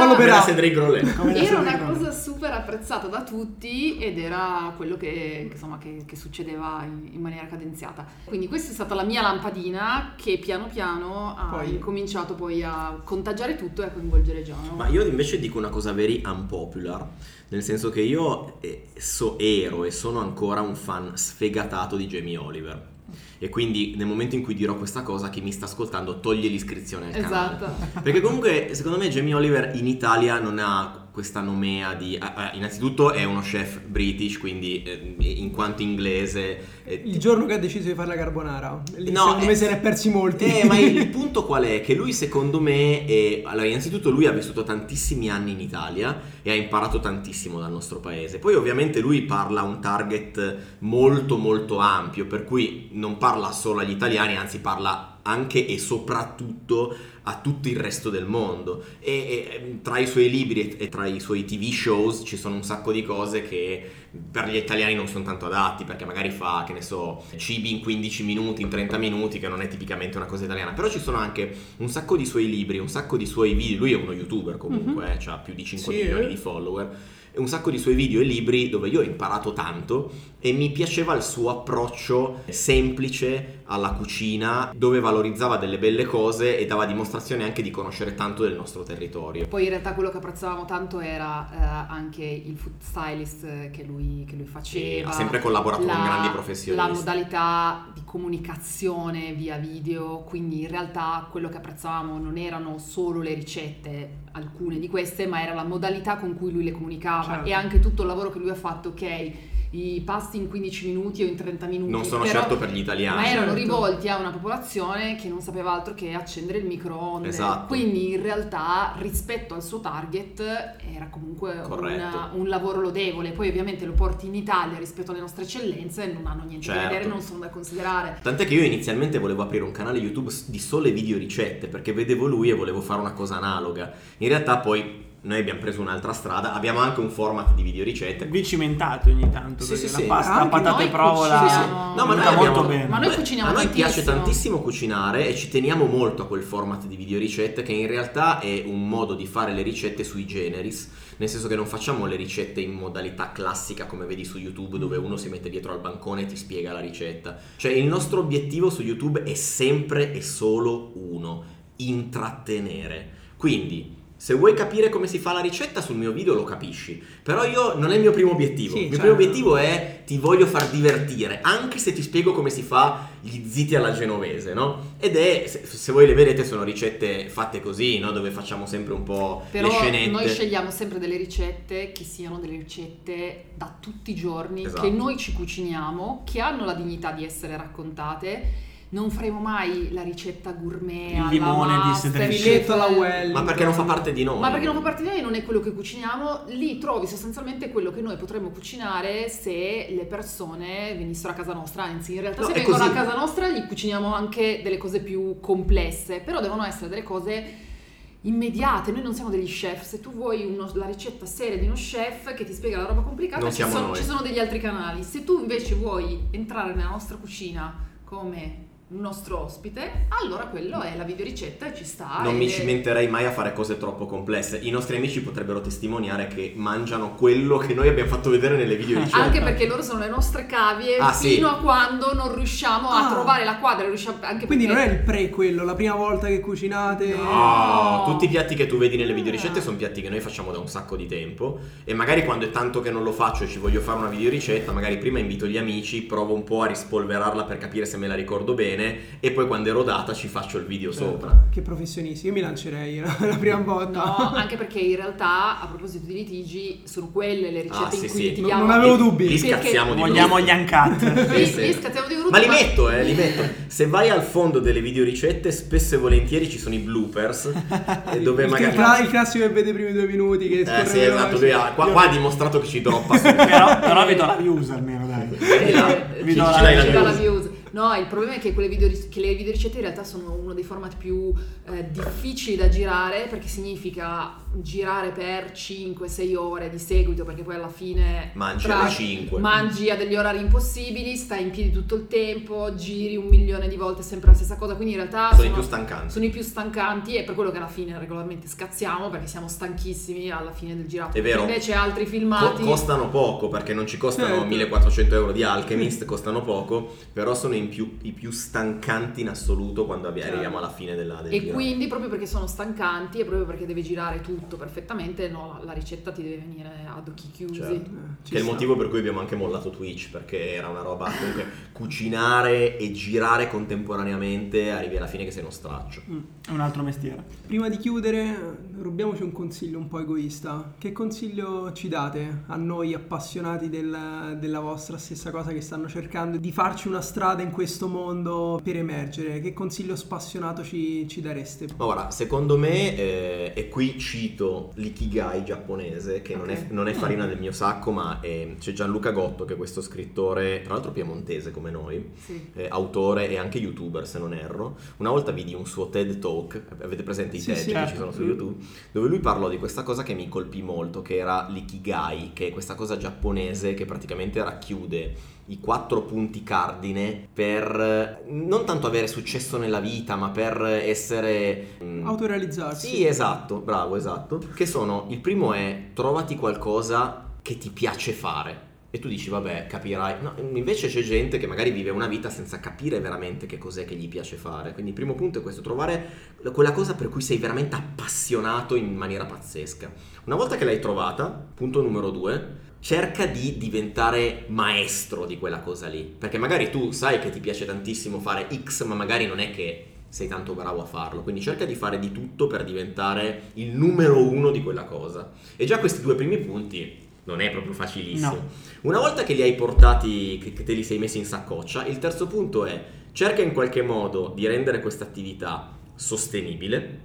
Speaker 1: Era.
Speaker 3: Come
Speaker 2: Era
Speaker 3: adesso
Speaker 2: una cosa super apprezzata da tutti ed era quello che, insomma, che, che succedeva in, in maniera cadenziata. Quindi questa è stata la mia lampadina che piano piano ha
Speaker 5: Poi-
Speaker 2: incominciato poi a contagiare tutto e a coinvolgere Giano.
Speaker 1: Ma io invece dico una cosa very unpopular, nel senso che io eh, so- ero e sono ancora un fan sfegatato di Jamie Oliver. E quindi nel momento in cui dirò questa cosa, chi mi sta ascoltando toglie l'iscrizione al canale.
Speaker 2: Esatto.
Speaker 1: Perché comunque, secondo me, Jamie Oliver in Italia non ha questa nomea di... ah, ah, innanzitutto è uno chef british, quindi eh, in quanto inglese... eh,
Speaker 5: Il giorno che ha deciso di fare la carbonara, lì
Speaker 1: No,
Speaker 5: secondo
Speaker 1: eh,
Speaker 5: me se ne è persi molti.
Speaker 1: Eh, ma il punto qual è? Che lui secondo me, è, allora innanzitutto lui ha vissuto tantissimi anni in Italia e ha imparato tantissimo dal nostro paese. Poi ovviamente lui parla a un target molto molto ampio, per cui non parla solo agli italiani, anzi parla anche e soprattutto a tutto il resto del mondo. E, e, tra i suoi libri e, tra i suoi TV shows ci sono un sacco di cose che per gli italiani non sono tanto adatti, perché magari fa, che ne so, cibi in 15 minuti, in 30 minuti, che non è tipicamente una cosa italiana. Però ci sono anche un sacco di suoi libri, un sacco di suoi video. Lui è uno youtuber comunque, mm-hmm. ha più di 5 sì, milioni eh. di follower un sacco di suoi video e libri dove io ho imparato tanto e mi piaceva il suo approccio semplice alla cucina dove valorizzava delle belle cose e dava dimostrazione anche di conoscere tanto del nostro territorio.
Speaker 2: Poi in realtà quello che apprezzavamo tanto era eh, anche il food stylist che lui, che lui faceva.
Speaker 1: ha sempre collaborato la, con grandi professionisti.
Speaker 2: La modalità di comunicazione via video, quindi in realtà quello che apprezzavamo non erano solo le ricette, alcune di queste, ma era la modalità con cui lui le comunicava certo. e anche tutto il lavoro che lui ha fatto, ok i pasti in 15 minuti o in 30 minuti.
Speaker 1: Non sono però, certo per gli italiani.
Speaker 2: Ma erano certo. rivolti a una popolazione che non sapeva altro che accendere il microonde. Esatto. Quindi in realtà rispetto al suo target era comunque una, un lavoro lodevole. Poi ovviamente lo porti in Italia rispetto alle nostre eccellenze non hanno niente certo. da vedere, non sono da considerare.
Speaker 1: Tant'è che io inizialmente volevo aprire un canale YouTube di sole video ricette perché vedevo lui e volevo fare una cosa analoga. In realtà poi noi abbiamo preso un'altra strada, abbiamo anche un format di video ricette.
Speaker 3: Vi cimentate ogni tanto, sì, sì, la sì. pasta, la patata e provola. Sì,
Speaker 2: no, ma noi abbiamo, molto bene. Ma noi cuciniamo
Speaker 1: A noi
Speaker 2: tantissimo.
Speaker 1: piace tantissimo cucinare e ci teniamo molto a quel format di video ricette che in realtà è un modo di fare le ricette sui generis, nel senso che non facciamo le ricette in modalità classica come vedi su YouTube dove uno si mette dietro al bancone e ti spiega la ricetta. Cioè il nostro obiettivo su YouTube è sempre e solo uno, intrattenere. Quindi se vuoi capire come si fa la ricetta sul mio video lo capisci, però io non è il mio primo obiettivo. Sì, il mio certo. primo obiettivo è ti voglio far divertire, anche se ti spiego come si fa gli ziti alla genovese, no? Ed è, se, se voi le vedete, sono ricette fatte così, no? Dove facciamo sempre un po'
Speaker 2: però
Speaker 1: le scenette.
Speaker 2: noi scegliamo sempre delle ricette che siano delle ricette da tutti i giorni, esatto. che noi ci cuciniamo, che hanno la dignità di essere raccontate non faremo mai la ricetta gourmet
Speaker 3: il limone di Cedric
Speaker 5: alla well
Speaker 1: ma perché non fa parte di noi.
Speaker 2: Ma perché non fa parte di noi non è quello che cuciniamo. Lì trovi sostanzialmente quello che noi potremmo cucinare se le persone venissero a casa nostra. Anzi in realtà no, se vengono così. a casa nostra gli cuciniamo anche delle cose più complesse. Però devono essere delle cose immediate, noi non siamo degli chef, se tu vuoi uno, la ricetta seria di uno chef che ti spiega la roba complicata ci sono, ci sono degli altri canali, se tu invece vuoi entrare nella nostra cucina come un nostro ospite, allora quello è la videoricetta e ci sta.
Speaker 1: Non
Speaker 2: e...
Speaker 1: mi cimenterei mai a fare cose troppo complesse. I nostri amici potrebbero testimoniare che mangiano quello che noi abbiamo fatto vedere nelle videoricette.
Speaker 2: Anche perché loro sono le nostre cavie ah, fino sì. a quando non riusciamo ah. a trovare la quadra. Anche
Speaker 5: Quindi
Speaker 2: perché...
Speaker 5: non è il pre quello, la prima volta che cucinate.
Speaker 1: No, no. tutti i piatti che tu vedi nelle videoricette sono piatti che noi facciamo da un sacco di tempo. E magari quando è tanto che non lo faccio e ci voglio fare una videoricetta, magari prima invito gli amici, provo un po' a rispolverarla per capire se me la ricordo bene bene e poi quando è rodata ci faccio il video certo. sopra.
Speaker 5: Che professionisti, io mi lancerei la prima volta.
Speaker 2: No, anche perché in realtà a proposito di litigi sono quelle le ricette ah, sì, in cui sì. litighiamo.
Speaker 5: Non avevo dubbi.
Speaker 1: Li scazziamo di
Speaker 3: Vogliamo gli uncut.
Speaker 2: sì, sì. Li scazziamo di brutto.
Speaker 1: Ma li metto, eh, li metto. Se vai al fondo delle videoricette spesso e volentieri ci sono i bloopers dove
Speaker 5: il,
Speaker 1: magari...
Speaker 5: il classico che vede i primi due minuti che
Speaker 1: eh, sì, esatto, lui ha, qua, qua, ha dimostrato che ci droppa
Speaker 3: però, però vi do la views almeno dai.
Speaker 1: Eh, là,
Speaker 2: vi do la, la views. No, il problema è che, quelle video, che le videoricette in realtà sono uno dei format più eh, difficili da girare perché significa girare per 5-6 ore di seguito perché poi alla fine
Speaker 1: mangi alle 5
Speaker 2: mangi a degli orari impossibili stai in piedi tutto il tempo giri un milione di volte sempre la stessa cosa quindi in realtà
Speaker 1: sono, sono i più stancanti.
Speaker 2: sono i più stancanti e per quello che alla fine regolarmente scazziamo perché siamo stanchissimi alla fine del girato.
Speaker 1: È vero.
Speaker 2: Invece altri filmati
Speaker 1: Co- costano poco perché non ci costano certo. 1400 euro di Alchemist costano poco però sono più, i più stancanti in assoluto quando certo. arriviamo alla fine della, del
Speaker 2: e
Speaker 1: girato.
Speaker 2: quindi proprio perché sono stancanti e proprio perché deve girare tutto perfettamente, no, la ricetta ti deve venire ad occhi chiusi. Certo.
Speaker 1: Eh, che è il motivo per cui abbiamo anche mollato Twitch, perché era una roba comunque cucinare e girare contemporaneamente arrivi alla fine che sei uno straccio.
Speaker 3: Mm, è un altro mestiere.
Speaker 5: Prima di chiudere, rubiamoci un consiglio un po' egoista. Che consiglio ci date a noi appassionati del, della vostra stessa cosa che stanno cercando di farci una strada in questo mondo per emergere? Che consiglio spassionato ci, ci dareste?
Speaker 1: Ora, secondo me, eh, e qui cito l'ikigai giapponese, che okay. non, è, non non è farina del mio sacco, ma è- c'è Gianluca Gotto, che è questo scrittore, tra l'altro piemontese come noi,
Speaker 2: Sì.
Speaker 1: eh, autore e anche youtuber se non erro. Una volta vidi un suo TED Talk, avete presente i
Speaker 5: Sì,
Speaker 1: TED
Speaker 5: sì,
Speaker 1: che
Speaker 5: certo.
Speaker 1: ci sono su YouTube, dove lui parlò di questa cosa che mi colpì molto, che era l'ikigai, che è questa cosa giapponese che praticamente racchiude i quattro punti cardine per eh, non tanto avere successo nella vita, ma per essere... mm,
Speaker 5: Autorealizzarsi.
Speaker 1: sì, esatto, bravo, esatto. Che sono, il primo è trovati qualcosa che ti piace fare. E tu dici, vabbè, capirai. No, invece c'è gente che magari vive una vita senza capire veramente che cos'è che gli piace fare. Quindi il primo punto è questo, trovare quella cosa per cui sei veramente appassionato in maniera pazzesca. Una volta che l'hai trovata, punto numero due, cerca di diventare maestro di quella cosa lì. Perché magari tu sai che ti piace tantissimo fare X, ma magari non è che sei tanto bravo a farlo. Quindi cerca di fare di tutto per diventare il numero uno di quella cosa. E già questi due primi punti non è proprio facilissimo.
Speaker 3: No.
Speaker 1: Una volta che li hai portati, che che te li sei messi in saccoccia, il terzo punto è cerca in qualche modo di rendere questa attività sostenibile,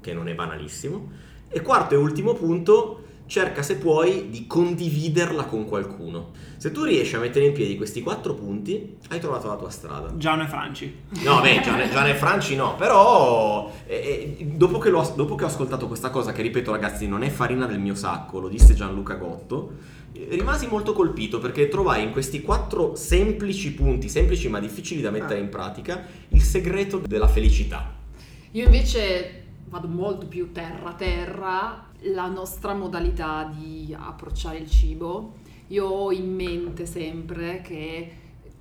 Speaker 1: che non è banalissimo. E quarto e ultimo punto, cerca se puoi di condividerla con qualcuno. Se tu riesci a mettere in piedi questi quattro punti, hai trovato la tua strada.
Speaker 3: Giano e Franci.
Speaker 1: No, beh, Gianni e Franci no, però eh, eh, dopo, che dopo che ho ascoltato questa cosa, che ripeto ragazzi non è farina del mio sacco, lo disse Gianluca Gotto, eh, rimasi molto colpito perché trovai in questi quattro semplici punti, semplici ma difficili da mettere in pratica, il segreto della felicità.
Speaker 2: Io invece vado molto più terra terra, la nostra modalità di approcciare il cibo. Io ho in mente sempre che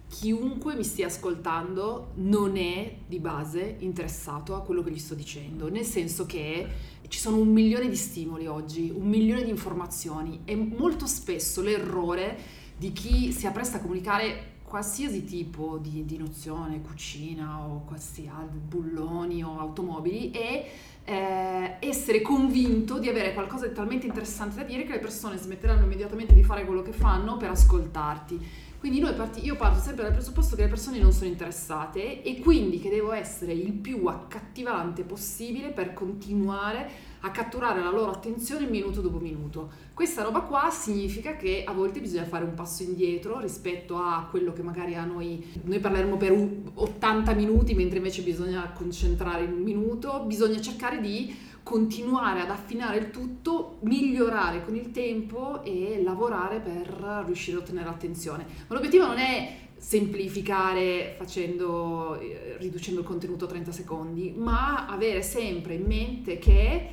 Speaker 2: chiunque mi stia ascoltando non è di base interessato a quello che gli sto dicendo, nel senso che ci sono un milione di stimoli oggi, un milione di informazioni e molto spesso l'errore di chi si appresta a comunicare qualsiasi tipo di, di nozione, cucina o qualsiasi bulloni o automobili è eh, essere convinto di avere qualcosa di talmente interessante da dire che le persone smetteranno immediatamente di fare quello che fanno per ascoltarti. Quindi parti- io parto sempre dal presupposto che le persone non sono interessate e quindi che devo essere il più accattivante possibile per continuare a catturare la loro attenzione minuto dopo minuto. Questa roba qua significa che a volte bisogna fare un passo indietro rispetto a quello che magari a noi, noi parleremo per un- 80 minuti mentre invece bisogna concentrare in un minuto, bisogna cercare di continuare ad affinare il tutto, migliorare con il tempo e lavorare per riuscire a ottenere l'attenzione. Ma l'obiettivo non è semplificare facendo, eh, riducendo il contenuto a 30 secondi, ma avere sempre in mente che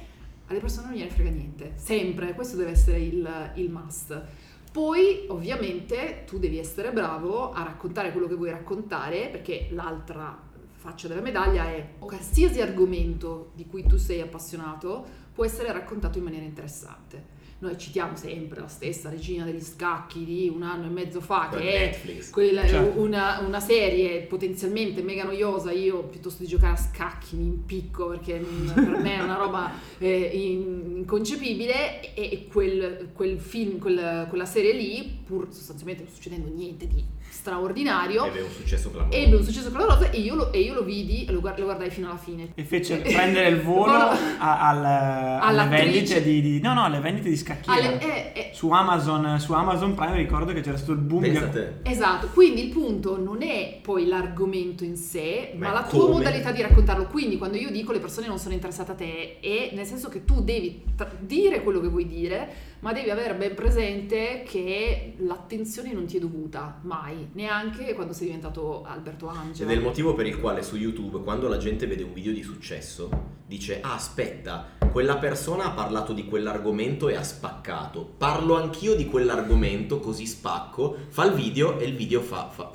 Speaker 2: alle persone non gliene frega niente, sempre, questo deve essere il, il must. Poi ovviamente tu devi essere bravo a raccontare quello che vuoi raccontare, perché l'altra faccia della medaglia è qualsiasi argomento di cui tu sei appassionato può essere raccontato in maniera interessante. Noi citiamo sempre la stessa regina degli scacchi di un anno e mezzo fa,
Speaker 1: Per
Speaker 2: che è
Speaker 1: Netflix.
Speaker 2: quella-
Speaker 3: Certo.
Speaker 2: una, una serie potenzialmente mega noiosa, io piuttosto di giocare a scacchi mi impicco perché per me è una roba eh, in- inconcepibile e, e quel, quel film, quel- quella serie lì, pur sostanzialmente non succedendo niente di straordinario,
Speaker 1: Ebbe un successo clamoroso.
Speaker 2: ebbe un successo clamoroso e io lo, e io lo vidi e lo, guard- lo guardai fino alla fine.
Speaker 3: E fece prendere il volo a- al- alle vendite di, di- No, no, alle vendite di scacchiere.
Speaker 2: Alle- eh, eh,
Speaker 3: Su Amazon, su Amazon Prime ricordo che c'era stato il boom.
Speaker 1: Pensa a
Speaker 3: di-
Speaker 1: te.
Speaker 2: Esatto, quindi il punto non è poi l'argomento in sé,
Speaker 1: Ma
Speaker 2: ma la tua
Speaker 1: come.
Speaker 2: modalità di raccontarlo. Quindi quando io dico le persone non sono interessate a te, è nel senso che tu devi tra- dire quello che vuoi dire, ma devi avere ben presente che l'attenzione non ti è dovuta mai, neanche quando sei diventato Alberto Angelo.
Speaker 1: Ed è il motivo per il quale su YouTube, quando la gente vede un video di successo, dice: Ah, aspetta, quella persona ha parlato di quell'argomento e ha spaccato. Parlo anch'io di quell'argomento, così spacco. Fa il video e il video fa. fa-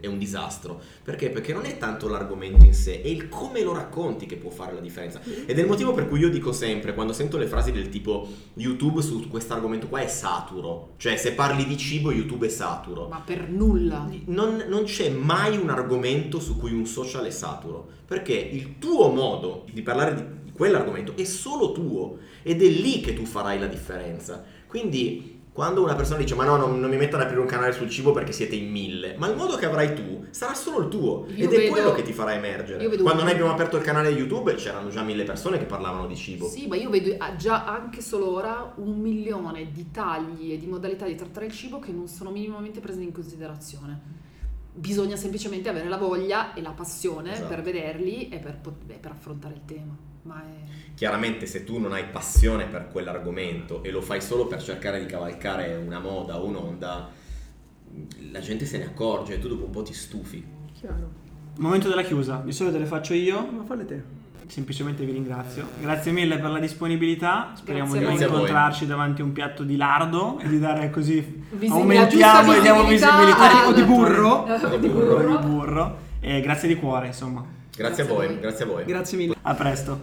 Speaker 1: è un disastro perché? Perché non è tanto l'argomento in sé, è il come lo racconti che può fare la differenza. Ed è il motivo per cui io dico sempre, quando sento le frasi del tipo YouTube su questo argomento qua è saturo, cioè se parli di cibo YouTube è saturo.
Speaker 2: Ma per nulla.
Speaker 1: Non, non c'è mai un argomento su cui un social è saturo, perché il tuo modo di parlare di, di quell'argomento è solo tuo ed è lì che tu farai la differenza. Quindi Quando una persona dice ma no, non, non mi metto ad aprire un canale sul cibo perché siete in mille, ma il modo che avrai tu sarà solo il tuo
Speaker 2: Io
Speaker 1: ed è
Speaker 2: vedo-
Speaker 1: quello che ti farà emergere. Quando noi abbiamo aperto il canale YouTube c'erano già mille persone che parlavano di cibo.
Speaker 2: Sì, ma io vedo ah, già anche solo ora un milione di tagli e di modalità di trattare il cibo che non sono minimamente prese in considerazione. Bisogna semplicemente avere la voglia e la passione
Speaker 1: Esatto.
Speaker 2: per vederli e per, pot- e per affrontare il tema. Ma è...
Speaker 1: Chiaramente se tu non hai passione per quell'argomento e lo fai solo per cercare di cavalcare una moda o un'onda, la gente se ne accorge e tu dopo un po' ti stufi.
Speaker 5: Chiaro.
Speaker 3: Momento della chiusa, di solito le faccio io,
Speaker 5: Ma falle te.
Speaker 3: semplicemente vi ringrazio. Grazie mille per la disponibilità, speriamo
Speaker 2: Grazie
Speaker 3: di
Speaker 2: voi.
Speaker 3: incontrarci davanti a un piatto di lardo e di dare così
Speaker 2: Visi-
Speaker 3: aumentiamo e diamo visibilità
Speaker 2: al-
Speaker 5: di burro.
Speaker 2: Eh, di
Speaker 3: burro, di burro. E grazie di cuore, insomma.
Speaker 1: Grazie,
Speaker 2: Grazie
Speaker 1: a
Speaker 2: voi.
Speaker 1: grazie a voi.
Speaker 5: Grazie mille.
Speaker 3: A presto.